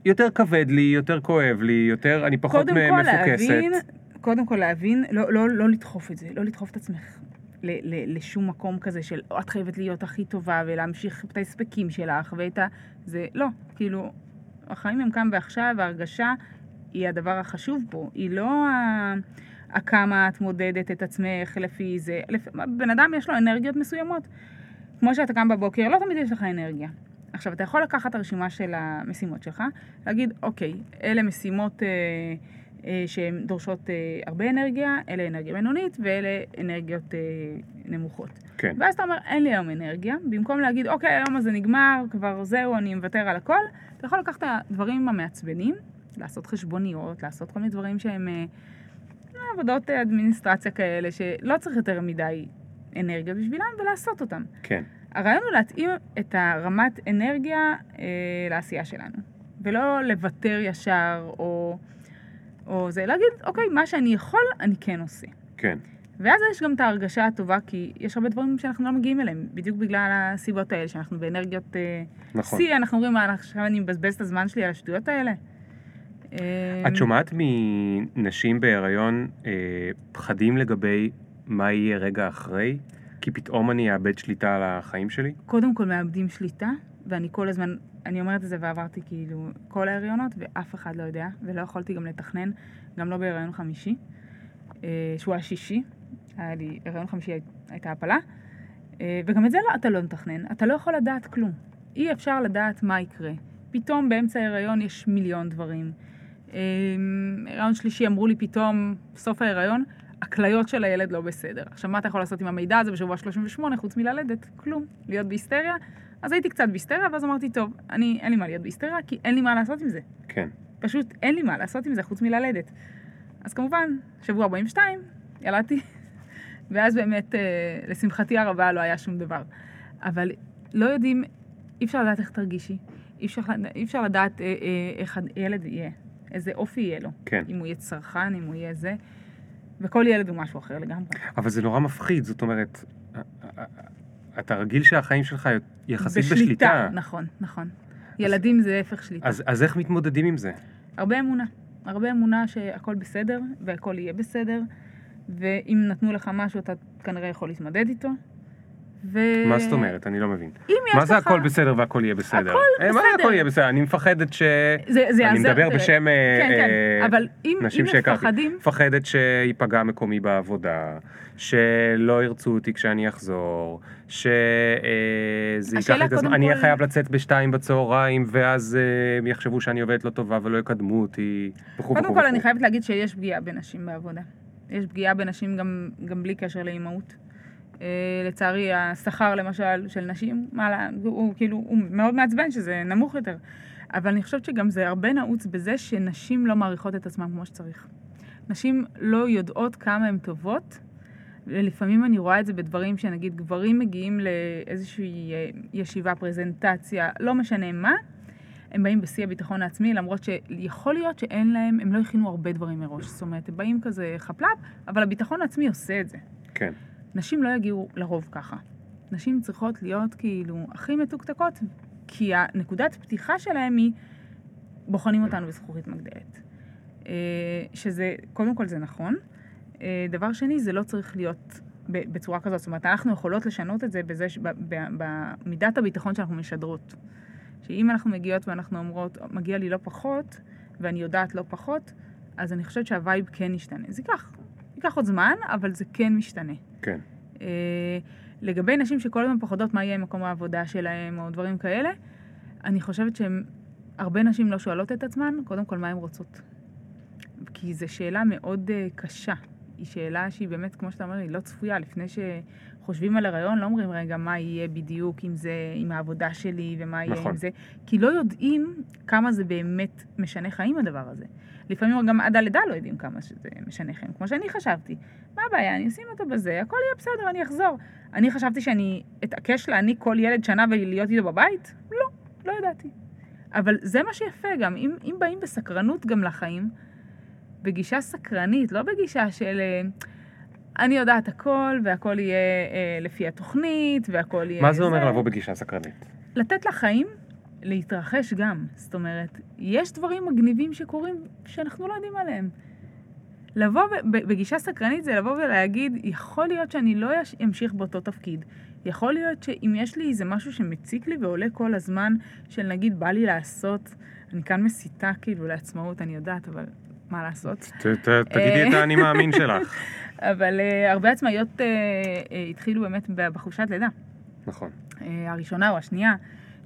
יותר כבד לי, יותר כואב לי, יותר, אני פחות קודם מ- כל מפוקסת. להבין, קודם כל להבין, לא, לא, לא לדחוף את זה, לא לדחוף את עצמך ל, ל, לשום מקום כזה של "או, את חייבת להיות הכי טובה ולהמשיך את ההספקים שלך ואת ה... זה לא, כאילו, החיים הם כאן ועכשיו, וההרגשה היא הדבר החשוב פה, היא לא ה... הכמה את מודדת את עצמך לפי זה, לפ... בן אדם יש לו אנרגיות מסוימות. כמו שאתה קם בבוקר, לא תמיד יש לך אנרגיה. עכשיו, אתה יכול לקחת את הרשימה של המשימות שלך, להגיד, אוקיי, אלה משימות אה, אה, שהן דורשות אה, הרבה אנרגיה, אלה אנרגיה בינונית ואלה אנרגיות אה, נמוכות. כן. ואז אתה אומר, אין לי היום אנרגיה, במקום להגיד, אוקיי, היום הזה נגמר, כבר זהו, אני מוותר על הכל, אתה יכול לקחת את הדברים המעצבנים, לעשות חשבוניות, לעשות כל מיני דברים שהם אה, עבודות אה, אדמיניסטרציה כאלה, שלא צריך יותר מדי אנרגיה בשבילם, ולעשות אותם. כן. הרעיון הוא להתאים את הרמת אנרגיה אה, לעשייה שלנו. ולא לוותר ישר, או, או זה, להגיד, אוקיי, מה שאני יכול, אני כן עושה. כן. ואז יש גם את ההרגשה הטובה, כי יש הרבה דברים שאנחנו לא מגיעים אליהם, בדיוק בגלל הסיבות האלה, שאנחנו באנרגיות אה, נכון. שיא, אנחנו אומרים, מה, עכשיו אני מבזבז את הזמן שלי על השטויות האלה? אה, את שומעת מנשים בהיריון אה, פחדים לגבי מה יהיה רגע אחרי? כי פתאום אני אאבד שליטה על החיים שלי? קודם כל מאבדים שליטה, ואני כל הזמן, אני אומרת את זה ועברתי כאילו כל ההריונות, ואף אחד לא יודע, ולא יכולתי גם לתכנן, גם לא בהריון חמישי, אה, שהוא השישי, היה לי, הריון חמישי הי- הייתה הפלה, אה, וגם את זה לא, אתה לא מתכנן, אתה לא יכול לדעת כלום. אי אפשר לדעת מה יקרה. פתאום באמצע ההיריון יש מיליון דברים. הריון שלישי אמרו לי פתאום, סוף ההיריון, הכליות של הילד לא בסדר. עכשיו, מה אתה יכול לעשות עם המידע הזה בשבוע 38 חוץ מללדת? כלום. להיות בהיסטריה? אז הייתי קצת בהיסטריה, ואז אמרתי, טוב, אני, אין לי מה להיות בהיסטריה, כי אין לי מה לעשות עם זה. כן. פשוט אין לי מה לעשות עם זה חוץ מללדת. אז כמובן, שבוע 42, ילדתי, ואז באמת, אה, לשמחתי הרבה, לא היה שום דבר. אבל לא יודעים, אי אפשר לדעת איך תרגישי, אי אפשר, אי אפשר לדעת אה, אה, איך הילד יהיה, איזה אופי יהיה לו. כן. אם הוא יהיה צרכן, אם הוא יהיה זה, וכל ילד הוא משהו אחר לגמרי. אבל זה נורא מפחיד, זאת אומרת, אתה רגיל שהחיים שלך יחסית בשליטה. נכון, נכון. ילדים זה הפך שליטה. אז, אז איך מתמודדים עם זה? הרבה אמונה. הרבה אמונה שהכל בסדר, והכל יהיה בסדר, ואם נתנו לך משהו, אתה כנראה יכול להתמודד איתו. ו... מה זאת אומרת? אני לא מבין. מה זה לך... הכל בסדר והכל יהיה בסדר? הכל אה, מה זה בסדר. הכל יהיה בסדר? אני מפחדת ש... זה, זה אני מדבר תראה. בשם אה, כן, כן, אה, אבל אם, נשים שהכרתי. מפחדת שייפגע מקומי בעבודה, שלא ירצו אותי כשאני אחזור, שזה ייקח השאלה לי את הזמן, קודם אני אהיה כל- חייב לצאת בשתיים בצהריים, ואז אה, הם יחשבו שאני עובדת לא טובה ולא יקדמו אותי, וכו' קודם וכו'. כל וכו'. אני חייבת להגיד שיש פגיעה בנשים בעבודה. יש פגיעה בנשים גם, גם בלי קשר לאימהות. אה, לצערי, השכר למשל של נשים, מה, הוא כאילו, הוא מאוד מעצבן שזה נמוך יותר. אבל אני חושבת שגם זה הרבה נעוץ בזה שנשים לא מעריכות את עצמן כמו שצריך. נשים לא יודעות כמה הן טובות, ולפעמים אני רואה את זה בדברים שנגיד גברים מגיעים לאיזושהי אה, ישיבה, פרזנטציה, לא משנה מה, הם באים בשיא הביטחון העצמי, למרות שיכול להיות שאין להם, הם לא הכינו הרבה דברים מראש. זאת אומרת, הם באים כזה חפלפ, אבל הביטחון העצמי עושה את זה. כן, נשים לא יגיעו לרוב ככה. נשים צריכות להיות כאילו הכי מתוקתקות, כי הנקודת פתיחה שלהם היא, בוחנים אותנו בזכוכית מגדלת. אה, שזה, קודם כל זה נכון. אה, דבר שני, זה לא צריך להיות בצורה כזאת. זאת אומרת, אנחנו יכולות לשנות את זה בזה, במידת הביטחון שאנחנו משדרות. שאם אנחנו מגיעות ואנחנו אומרות, מגיע לי לא פחות, ואני יודעת לא פחות, אז אני חושבת שהווייב כן ישתנה. זה ייקח, ייקח עוד זמן, אבל זה כן משתנה. כן. אה, לגבי נשים שכל הזמן פוחדות מה יהיה עם מקום העבודה שלהם, או דברים כאלה, אני חושבת שהן, הרבה נשים לא שואלות את עצמן, קודם כל, מה הן רוצות. כי זו שאלה מאוד אה, קשה. היא שאלה שהיא באמת, כמו שאתה אומר, היא לא צפויה. לפני שחושבים על הריון, לא אומרים, רגע, מה יהיה בדיוק עם זה, עם העבודה שלי, ומה יהיה נכון. עם זה. כי לא יודעים כמה זה באמת משנה חיים, הדבר הזה. לפעמים גם עד הלידה לא יודעים כמה שזה משנה חיים, כמו שאני חשבתי. מה הבעיה, אני אשים אותו בזה, הכל יהיה בסדר, אני אחזור. אני חשבתי שאני אתעקש להעניק כל ילד שנה ולהיות איתו בבית? לא, לא ידעתי. אבל זה מה שיפה גם, אם, אם באים בסקרנות גם לחיים, בגישה סקרנית, לא בגישה של אה, אני יודעת הכל, והכל יהיה אה, לפי התוכנית, והכל יהיה... מה זה אומר לבוא בגישה סקרנית? לתת לחיים להתרחש גם. זאת אומרת, יש דברים מגניבים שקורים שאנחנו לא יודעים עליהם. לבוא בגישה סקרנית זה לבוא ולהגיד, יכול להיות שאני לא אמשיך באותו תפקיד. יכול להיות שאם יש לי איזה משהו שמציק לי ועולה כל הזמן, של נגיד בא לי לעשות, אני כאן מסיתה כאילו לעצמאות, אני יודעת, אבל מה לעשות? תגידי את האני מאמין שלך. אבל uh, הרבה עצמאיות uh, התחילו באמת בחופשת לידה. נכון. אה, הראשונה או השנייה,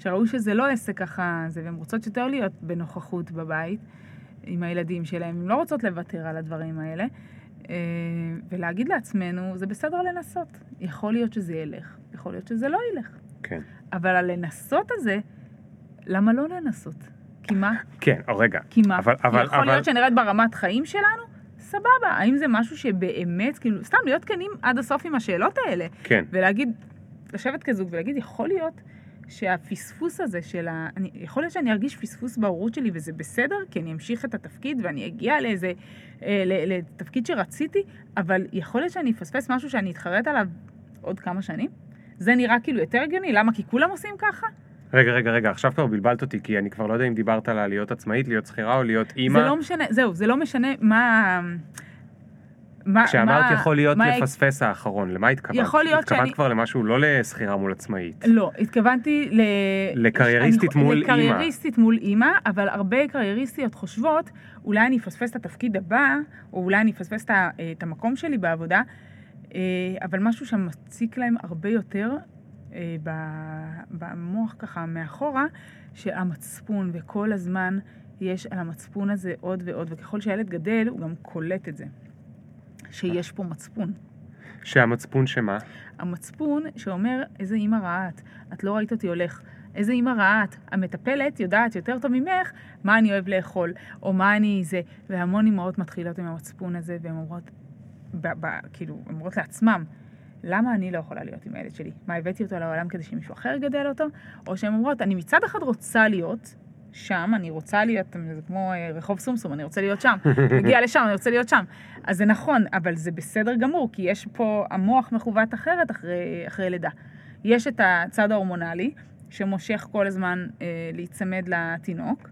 שראו שזה לא עסק ככה, זה, והן רוצות יותר להיות בנוכחות בבית עם הילדים שלהם, הן לא רוצות לוותר על הדברים האלה, אה, ולהגיד לעצמנו, זה בסדר לנסות. יכול להיות שזה ילך, יכול להיות שזה לא ילך. כן. אבל הלנסות הזה, למה לא לנסות? כי מה? כן, או רגע. כי מה? אבל, אבל, יכול אבל, להיות שנרד ברמת חיים שלנו? סבבה. האם זה משהו שבאמת, כאילו, סתם להיות כנים עד הסוף עם השאלות האלה. כן, ולהגיד, לשבת כזוג ולהגיד, יכול להיות שהפספוס הזה של ה... אני, יכול להיות שאני ארגיש פספוס בהורות שלי וזה בסדר, כי אני אמשיך את התפקיד ואני אגיע לאיזה... אה, לתפקיד שרציתי, אבל יכול להיות שאני אפספס משהו שאני אתחרט עליו עוד כמה שנים? זה נראה כאילו יותר הגיוני? למה? כי כולם עושים ככה? רגע, רגע, רגע, עכשיו כבר בלבלת אותי, כי אני כבר לא יודע אם דיברת על להיות עצמאית, להיות שכירה או להיות אימא. זה לא משנה, זהו, זה לא משנה מה... מה כשאמרת מה- יכול להיות מה- לפספס האחרון, למה התכוונת? יכול להיות התכוונת שאני- כבר למשהו לא לשכירה מול עצמאית. לא, התכוונתי ל... לקרייריסטית אני- מול אימא. לקרייריסטית מול אימא, אבל הרבה קרייריסטיות חושבות, אולי אני אפספס את התפקיד הבא, או אולי אני אפספס את את המקום שלי בעבודה, אה, אבל משהו שמציק להם הרבה יותר אה, במוח ככה מאחורה, שהמצפון, וכל הזמן יש על המצפון הזה עוד ועוד, וככל שהילד גדל, הוא גם קולט את זה, שיש פה מצפון. שהמצפון שמה? המצפון שאומר, איזה אימא רעה את, את לא ראית אותי הולך. איזה אימא רעה את. המטפלת יודעת יותר טוב ממך מה אני אוהב לאכול, או מה אני זה. והמון אימהות מתחילות עם המצפון הזה, והן אומרות, ב, ב, כאילו, אומרות לעצמם, למה אני לא יכולה להיות עם הילד שלי? מה, הבאתי אותו לעולם כדי שמישהו אחר יגדל אותו? או שהן אומרות, אני מצד אחד רוצה להיות שם, אני רוצה להיות, זה כמו אה, רחוב סומסום, אני רוצה להיות שם. מגיע לשם, אני רוצה להיות שם. אז זה נכון, אבל זה בסדר גמור, כי יש פה, המוח מכוות אחרת אחרי, אחרי לידה. יש את הצד ההורמונלי, שמושך כל הזמן אה, להיצמד לתינוק,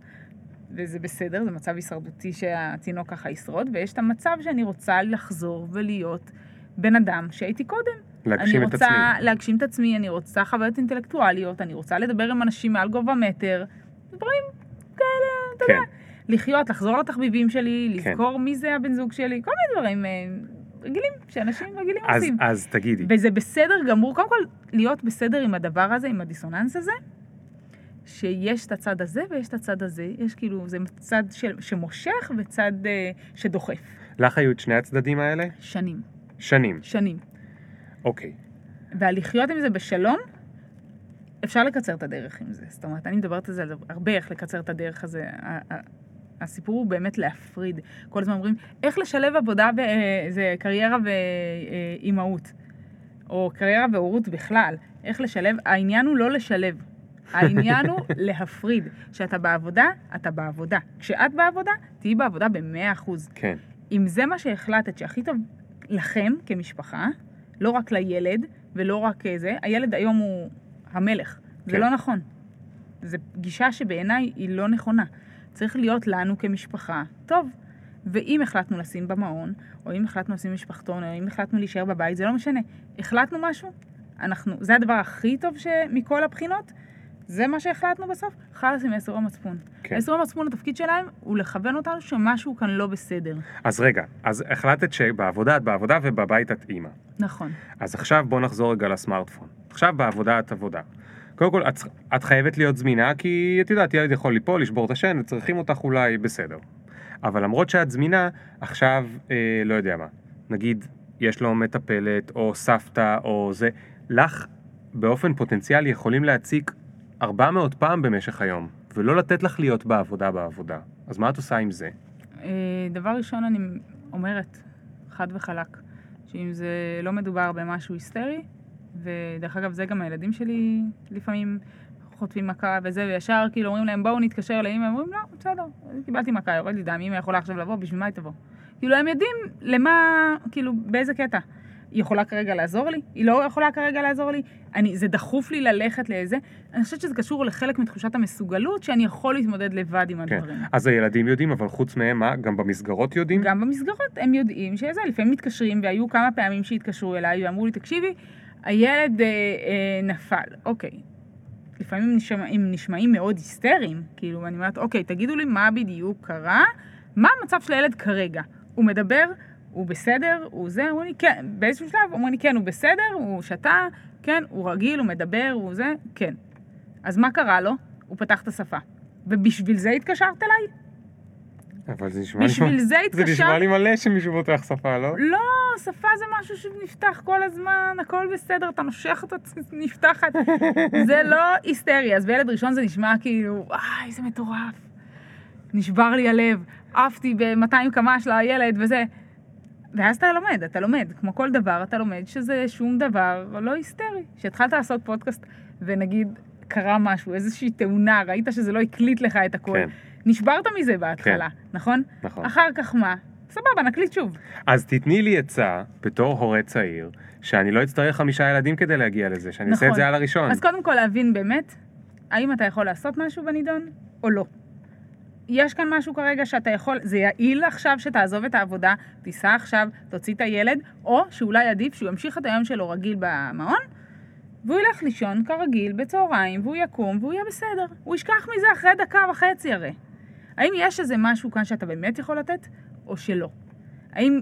וזה בסדר, זה מצב הישרדותי שהתינוק ככה ישרוד, ויש את המצב שאני רוצה לחזור ולהיות בן אדם שהייתי קודם. להגשים את עצמי. אני רוצה להגשים את עצמי, אני רוצה חוויות אינטלקטואליות, אני רוצה לדבר עם אנשים מעל גובה מטר, דברים כאלה, אתה כן. יודע. לחיות, לחזור לתחביבים שלי, כן. לזכור מי זה הבן זוג שלי, כל מיני דברים אה, רגילים, שאנשים רגילים אז, עושים. אז תגידי, וזה בסדר גמור, קודם כל, להיות בסדר עם הדבר הזה, עם הדיסוננס הזה, שיש את הצד הזה ויש את הצד הזה. יש כאילו, זה צד של, שמושך וצד אה, שדוחף. לך היו את שני הצדדים האלה? שנים, שנים. שנים. אוקיי. והלחיות עם זה בשלום, אפשר לקצר את הדרך עם זה. זאת אומרת, אני מדברת על זה הרבה, איך לקצר את הדרך הזה. הסיפור הוא באמת להפריד. כל הזמן אומרים, איך לשלב עבודה, ו- אה, זה קריירה ואימהות. או קריירה והורות בכלל. איך לשלב, העניין הוא לא לשלב. העניין הוא להפריד. כשאתה בעבודה, אתה בעבודה. כשאת בעבודה, תהיי בעבודה במאה אחוז. כן. אם זה מה שהחלטת שהכי טוב לכם כמשפחה, לא רק לילד ולא רק אה, זה, הילד היום הוא המלך. זה כן. לא נכון. זו גישה שבעיניי היא לא נכונה. צריך להיות לנו כמשפחה טוב. ואם החלטנו לשים במעון, או אם החלטנו לשים משפחתון, או אם החלטנו להישאר בבית, זה לא משנה. החלטנו משהו, אנחנו, זה הדבר הכי טוב ש... מכל הבחינות, זה מה שהחלטנו בסוף, חלאס עם יסור המצפון. כן. יסור המצפון, התפקיד שלהם הוא לכוון אותנו שמשהו כאן לא בסדר. אז רגע, אז החלטת שבעבודה את בעבודה ובבית את אימא. נכון. אז עכשיו בוא נחזור רגע לסמארטפון. עכשיו בעבודה את עבודה. קודם כל, את, את חייבת להיות זמינה, כי את יודעת, ילד יכול ליפול, לשבור את השן, וצריכים אותך אולי, בסדר. אבל למרות שאת זמינה, עכשיו, אה, לא יודע מה, נגיד, יש לו מטפלת, או סבתא, או זה, לך באופן פוטנציאלי יכולים להציק 400 פעם במשך היום, ולא לתת לך להיות בעבודה בעבודה. אז מה את עושה עם זה? אה, דבר ראשון, אני אומרת, חד וחלק, שאם זה לא מדובר במשהו היסטרי, ודרך אגב, זה גם הילדים שלי לפעמים חוטפים מכה וזה, וישר כאילו אומרים להם, בואו נתקשר לאמא, הם אומרים, לא, בסדר, קיבלתי מכה, יורד לי דם, אמא יכולה עכשיו לבוא, בשביל מה היא תבוא? כאילו, הם יודעים למה, כאילו, באיזה קטע. היא יכולה כרגע לעזור לי? היא לא יכולה כרגע לעזור לי? אני, זה דחוף לי ללכת לאיזה? אני חושבת שזה קשור לחלק מתחושת המסוגלות, שאני יכול להתמודד לבד עם כן. הדברים. אז הילדים יודעים, אבל חוץ מהם, מה? גם במסגרות יודעים? גם במסגרות הם יודעים שזה, לפעמים מתקשרים, והיו כמה פעמים שהתקשרו אליי ואמרו לי, תקשיבי, הילד אה, אה, נפל. אוקיי. לפעמים נשמע, הם נשמעים מאוד היסטריים, כאילו, אני אומרת, אוקיי, תגידו לי מה בדיוק קרה, מה המצב של הילד כרגע? הוא מדבר, הוא בסדר, הוא זה, אומרים לי, כן, באיזשהו שלב אומרים לי, כן, הוא בסדר, הוא שתה, כן, הוא רגיל, הוא מדבר, הוא זה, כן. אז מה קרה לו? הוא פתח את השפה. ובשביל זה התקשרת אליי? אבל זה נשמע לי... בשביל זה זה התקשרת? נשמע לי מלא שמישהו פותח שפה, לא? לא, שפה זה משהו שנפתח כל הזמן, הכל בסדר, אתה נושך אותה, נפתחת. זה לא היסטרי. אז בילד ראשון זה נשמע כאילו, וואי, איזה מטורף. נשבר לי הלב, עפתי ב-200 קמ"ש לילד וזה. ואז אתה לומד, אתה לומד. כמו כל דבר, אתה לומד שזה שום דבר לא היסטרי. כשהתחלת לעשות פודקאסט, ונגיד, קרה משהו, איזושהי תאונה, ראית שזה לא הקליט לך את הכל. כן. נשברת מזה בהתחלה, נכון? נכון. אחר כך מה? סבבה, נקליט שוב. אז תתני לי עצה, בתור הורה צעיר, שאני לא אצטרך חמישה ילדים כדי להגיע לזה, שאני אעשה את נכון. זה על הראשון. אז קודם כל להבין באמת, האם אתה יכול לעשות משהו בנידון או לא. יש כאן משהו כרגע שאתה יכול, זה יעיל עכשיו שתעזוב את העבודה, תיסע עכשיו, תוציא את הילד, או שאולי עדיף שהוא ימשיך את היום שלו רגיל במעון, והוא ילך לישון כרגיל בצהריים, והוא יקום והוא יהיה בסדר. הוא ישכח מזה אחרי דקה וחצי הרי. האם יש איזה משהו כאן שאתה באמת יכול לתת, או שלא? האם,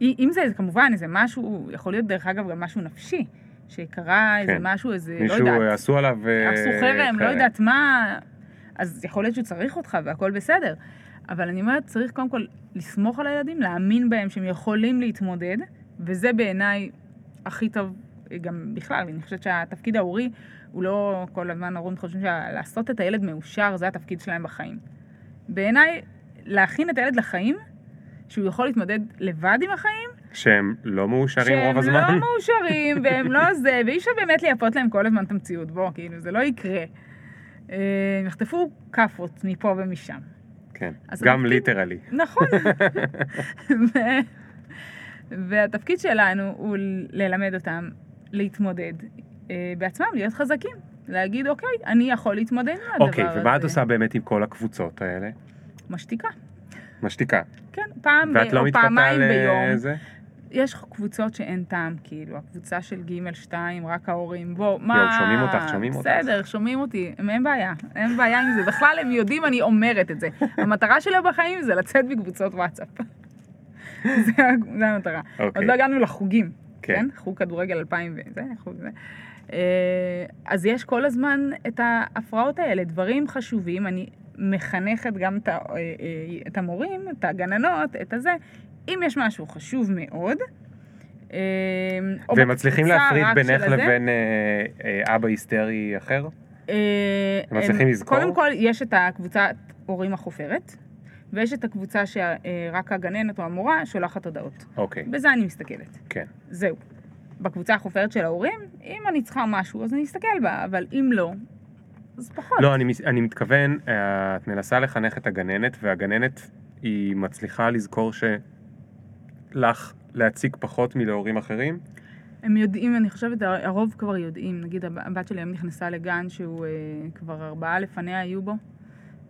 אם זה כמובן איזה משהו, יכול להיות דרך אגב גם משהו נפשי, שקרה איזה כן. משהו, איזה, לא מישהו יודעת, עשו עליו... אה, עשו חרם, לא יודעת מה, אז יכול להיות שהוא צריך אותך והכל בסדר. אבל אני אומרת, צריך קודם כל לסמוך על הילדים, להאמין בהם שהם יכולים להתמודד, וזה בעיניי הכי טוב, גם בכלל, אני חושבת שהתפקיד ההורי, הוא לא כל הזמן ההורים חושבים שלעשות את הילד מאושר, זה התפקיד שלהם בחיים. בעיניי, להכין את הילד לחיים, שהוא יכול להתמודד לבד עם החיים, שהם לא מאושרים רוב הזמן. שהם לא מאושרים, והם לא זה, ואי אפשר באמת לייפות להם כל הזמן את המציאות, בוא, כאילו, זה לא יקרה. אה, הם יחטפו כאפות מפה ומשם. כן, גם התפקיד- ליטרלי. נכון. ו- והתפקיד שלנו הוא ללמד אותם להתמודד אה, בעצמם, להיות חזקים. להגיד, אוקיי, אני יכול להתמודד עם הדבר הזה. אוקיי, ומה את עושה באמת עם כל הקבוצות האלה? משתיקה. משתיקה. כן, פעם ב- ואת לא או מתפתה פעמיים ביום. לזה? יש קבוצות שאין טעם, כאילו, הקבוצה של ג' 2, רק ההורים, בוא, מה... שומעים אותך, שומעים אותך. בסדר, שומעים אותי, אין בעיה, אין בעיה עם זה. בכלל, הם יודעים, אני אומרת את זה. המטרה שלי בחיים זה לצאת מקבוצות וואטסאפ. זה, זה המטרה. אוקיי. עוד לא הגענו לחוגים, כן. כן? חוג כדורגל 2000 וזה, חוג זה. אה, אז יש כל הזמן את ההפרעות האלה, דברים חשובים, אני מחנכת גם את, אה, אה, את המורים, את הגננות, את הזה. אם יש משהו חשוב מאוד, אה, והם מצליחים להפריד בינך לבין אה, אה, אבא היסטרי אחר? הם מצליחים לזכור? קודם כל, יש את הקבוצת הורים החופרת, ויש את הקבוצה שרק הגננת או המורה שולחת הודעות. אוקיי, בזה אני מסתכלת. כן. זהו. בקבוצה החופרת של ההורים, אם אני צריכה משהו, אז אני אסתכל בה, אבל אם לא, אז פחות. לא, אני, אני מתכוון, את מנסה לחנך את הגננת, והגננת היא מצליחה לזכור שלך להציק פחות מלהורים אחרים? הם יודעים, אני חושבת, הרוב כבר יודעים. נגיד, הב- הבת שלי היום נכנסה לגן שהוא אה, כבר ארבעה לפניה היו בו.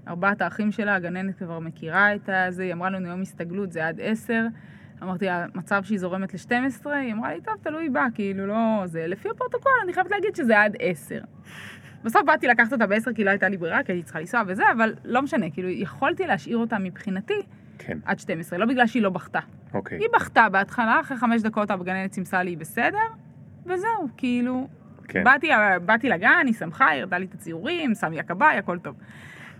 ארבעת האחים שלה, הגננת כבר מכירה את הזה, היא אמרה לנו יום הסתגלות, זה עד עשר. אמרתי, המצב שהיא זורמת ל-12, היא אמרה לי, טוב, תלוי בה, כאילו, לא... זה לפי הפרוטוקול, אני חייבת להגיד שזה עד עשר. בסוף באתי לקחת אותה בעשר כי לא הייתה לי ברירה, כי הייתי צריכה לנסוע וזה, אבל לא משנה, כאילו, יכולתי להשאיר אותה מבחינתי כן, עד 12, לא בגלל שהיא לא בכתה. אוקיי. היא בכתה בהתחלה, אחרי חמש דקות הגננת סימסה לי בסדר, וזהו, כאילו, כן. באתי, באתי לגן, היא שמחה, היא הראתה לי את הציורים, שם לי הכבאי, הכל טוב.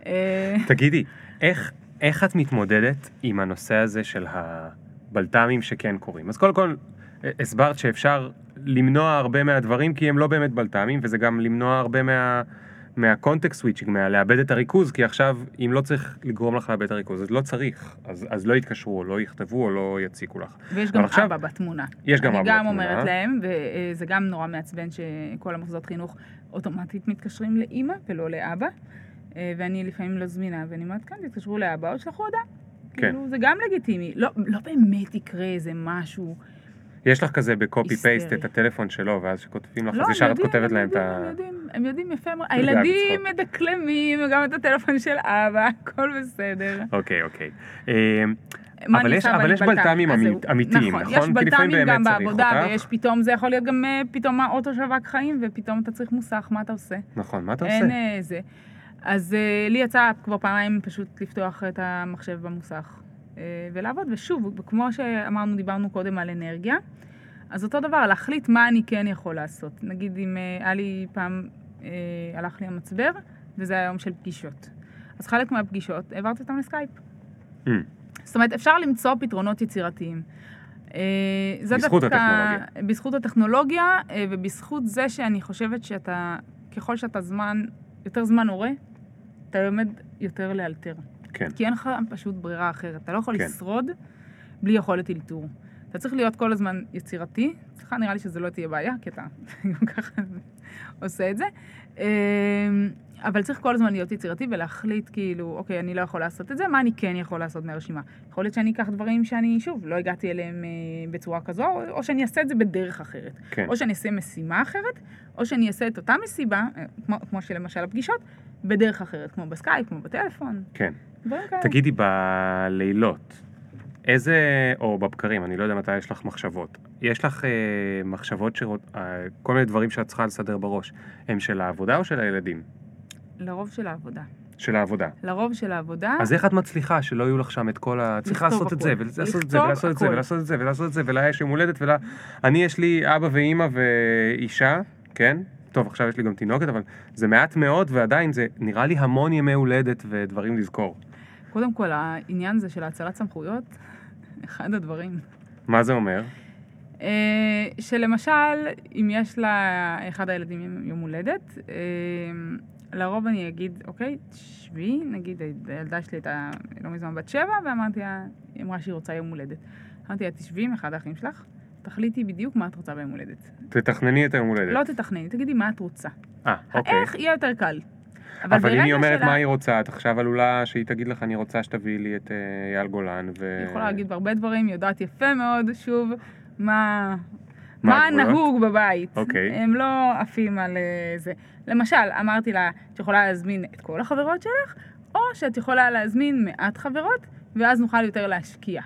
אה, תגידי, איך, איך את מתמודדת עם הנושא הזה של הבלת"מים שכן קורים? אז קודם כל, הסברת שאפשר למנוע הרבה מהדברים כי הם לא באמת בלת"מים, וזה גם למנוע הרבה מה... מה context switching, מהלאבד את הריכוז, כי עכשיו, אם לא צריך לגרום לך לאבד את הריכוז, אז לא צריך. אז, אז לא יתקשרו, או לא יכתבו, או לא יציקו לך. ויש גם עכשיו- אבא בתמונה. יש גם אבא אני גם בתמונה. אומרת להם, וזה גם נורא מעצבן שכל המוסדות חינוך אוטומטית מתקשרים לאימא ולא לאבא. אה, ואני לפעמים לא זמינה, ואני אומרת, כן, תתקשרו לאבא או תשלחו הודעה. כן. כאילו, זה גם לגיטימי. לא, לא באמת יקרה איזה משהו. יש לך כזה בקופי פייסט. את הטלפון שלו, ואז שכותבים לך, לא, אז ישר את כותבת הם להם את ה... הם יודעים, יפה מאוד. הילדים. מדקלמים גם את הטלפון של אבא, הכל בסדר. אוקיי, אוקיי. מה אבל יש- אבל יש בבלת"מים? בלת"מים. אמיתיים, נכון? יש כי לפעמים בלת"מים גם בעבודה. ויש פתאום, זה יכול להיות גם אה, פתאום האוטו שווק חיים, ופתאום אתה צריך מוסך, מה אתה עושה? נכון, מה אתה אין עושה? אה, זה. אז אה, לי יצא כבר פעמיים פשוט לפתוח את המחשב במוסך ולעבוד, ושוב, כמו שאמרנו, דיברנו קודם על אנרגיה, אז אותו דבר, להחליט מה אני כן יכול לעשות. נגיד אם אה, היה לי פעם, אה, הלך לי המצבר, וזה היה יום של פגישות. אז חלק מהפגישות, העברתי אותם לסקייפ. Mm, זאת אומרת, אפשר למצוא פתרונות יצירתיים. אה, בזכות דווקא- הטכנולוגיה. בזכות הטכנולוגיה, אה, ובזכות זה שאני חושבת שאתה, ככל שאתה זמן, יותר זמן הורה, אתה לומד יותר לאלתר. כן. כי אין לך פשוט ברירה אחרת. אתה לא יכול כן. לשרוד בלי יכולת אלתור. אתה צריך להיות כל הזמן יצירתי. אצלך נראה לי שזה לא תהיה בעיה, כי אתה גם ככה עושה את זה. אמ, אבל צריך כל הזמן להיות יצירתי ולהחליט כאילו, אוקיי, אני לא יכול לעשות את זה, מה אני כן יכול לעשות מהרשימה? יכול להיות שאני אקח דברים שאני, שוב, לא הגעתי אליהם אה, בצורה כזו, או, שאני אעשה את זה בדרך אחרת. כן. או שאני אעשה משימה אחרת, או שאני אעשה את אותה משימה, אה, כמו, כמו שלמשל הפגישות, בדרך אחרת, כמו בסקייפ, כמו בטלפון, כן. תגידי, בלילות, איזה, או בבקרים, אני לא יודע מתי יש לך מחשבות. יש לך אה, מחשבות, שרות, אה, כל מיני דברים שאת צריכה לסדר בראש, הם של העבודה או של הילדים? לרוב של העבודה. של העבודה. לרוב של העבודה, אז איך את מצליחה שלא יהיו לך שם את כל ה... לכתוב לעשות את. זה, ולעשות את זה, ולעשות את זה. ולעשות את זה, ולעשות את זה, ולה יש יום הולדת, ולה... אני, יש לי אבא ואימא ואישה, כן? טוב, עכשיו יש לי גם תינוקת, אבל זה מעט מאוד, ועדיין זה נראה לי המון ימי הולדת ודברים לזכור. קודם כל, העניין הזה של האצלת סמכויות, אחד הדברים. מה זה אומר? אה, שלמשל, אם יש לאחד הילדים יום- הולדת, אה, לרוב אני אגיד, אוקיי, תשבי, נגיד, הילדה שלי הייתה לא מזמן בת שבע, ואמרתי לה, היא אמרה שהיא רוצה יום הולדת. אמרתי לה, תשבי עם אחד האחים שלך, תחליטי בדיוק מה את רוצה ביום הולדת. תתכנני את היום הולדת. לא תתכנני, תגידי מה את רוצה. אה, אוקיי. האיך יהיה יותר קל. אבל אם ברגע היא אומרת שלה- מה היא רוצה, את עכשיו עלולה שהיא תגיד לך, אני רוצה שתביאי לי את אה, אייל גולן, ו... היא יכולה להגיד בהרבה דברים, היא יודעת יפה מאוד, שוב, מה... מה מה? נהוג בבית. אוקיי. הם לא עפים על אה, זה. למשל, אמרתי לה, את יכולה להזמין את כל החברות שלך, או שאת יכולה להזמין מעט חברות, ואז נוכל יותר להשקיע.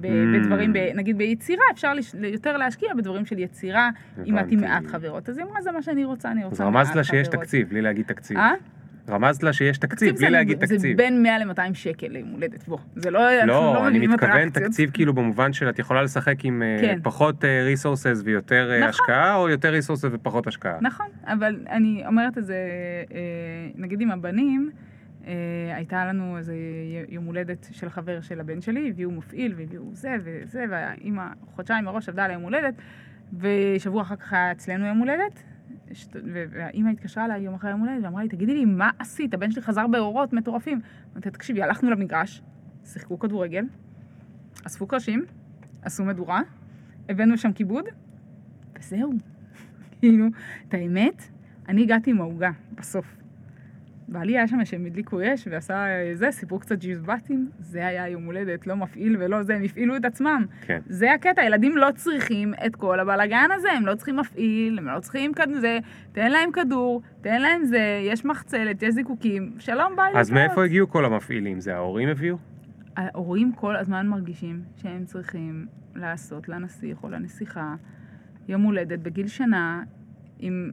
ב- Mm. בדברים, ב- נגיד ביצירה, אפשר לש- יותר להשקיע בדברים של יצירה, אם את עם. מעט חברות. אז היא אמרה, זה מה שאני רוצה, אני אז רוצה מעט רמזת חברות. לה שיש תקציב, בלי להגיד תקציב. אה? רמזת לה שיש תקציב, בלי זה- להגיד זה תקציב. בין 100 ל-200 שקל ליום הולדת, בוא. זה לא, לא, לא אני מתכוון. תקציב כאילו במובן של את יכולה לשחק עם אה, כן. פחות ריסורסס ויותר אה, נכון. השקעה, או יותר ריסורסס ופחות השקעה. נכון, אבל אני אומרת את זה, אה, נגיד עם הבנים, אה, הייתה לנו איזה יום הולדת של חבר של הבן שלי, הביאו מפעיל והביאו זה וזה, והאימא חודשיים מראש עבדה על היום הולדת, ושבוע אחר כך היה אצלנו יום הולדת, והאימא התקשרה אליי יום אחרי יום הולדת ואמרה לי, תגידי לי, מה עשית? הבן שלי חזר באורות מטורפים. אמרתי, תקשיבי, הלכנו למגרש, שיחקו כדורגל, אספו קרשים, עשו מדורה, הבאנו שם כיבוד, וזהו. כאילו, את האמת, אני הגעתי עם העוגה בסוף. בעלי היה שם שהם הדליקו אש ועשה אה, זה, סיפרו קצת ג'יזבטים, זה היה יום הולדת, לא מפעיל ולא זה, הם הפעילו את עצמם. כן. זה הקטע, ילדים לא צריכים את כל הבלאגן הזה, הם לא צריכים מפעיל, הם לא צריכים כזה, תן להם כדור, תן להם זה, יש מחצלת, יש זיקוקים, שלום ביי. אז. מאיפה הגיעו כל המפעילים? זה ההורים הביאו? ההורים כל הזמן מרגישים שהם צריכים לעשות לנסיך או לנסיכה יום הולדת בגיל שנה עם,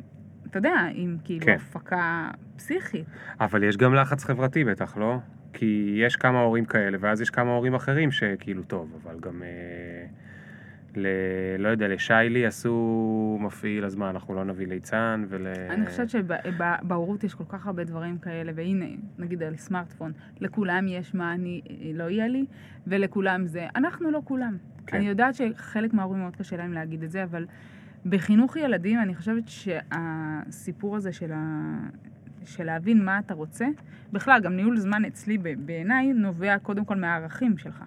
אתה יודע, עם כאילו כן. הפקה פסיכית. אבל יש גם לחץ חברתי בטח, לא? כי יש כמה הורים כאלה, ואז יש כמה הורים אחרים שכאילו טוב, אבל גם... אה, ל... לא יודע, לשיילי עשו מפעיל, אז מה, אנחנו לא נביא ליצן ול... אני חושבת שבהורות יש כל כך הרבה דברים כאלה, והנה, נגיד על סמארטפון, לכולם יש מה אני, לא יהיה לי, ולכולם זה. אנחנו לא כולם. כן. אני יודעת שחלק מההורים מאוד קשה להם להגיד את זה, אבל בחינוך ילדים אני חושבת שהסיפור הזה של, ה... של להבין מה אתה רוצה, בכלל, גם ניהול זמן אצלי בעיניי נובע קודם כל מהערכים שלך.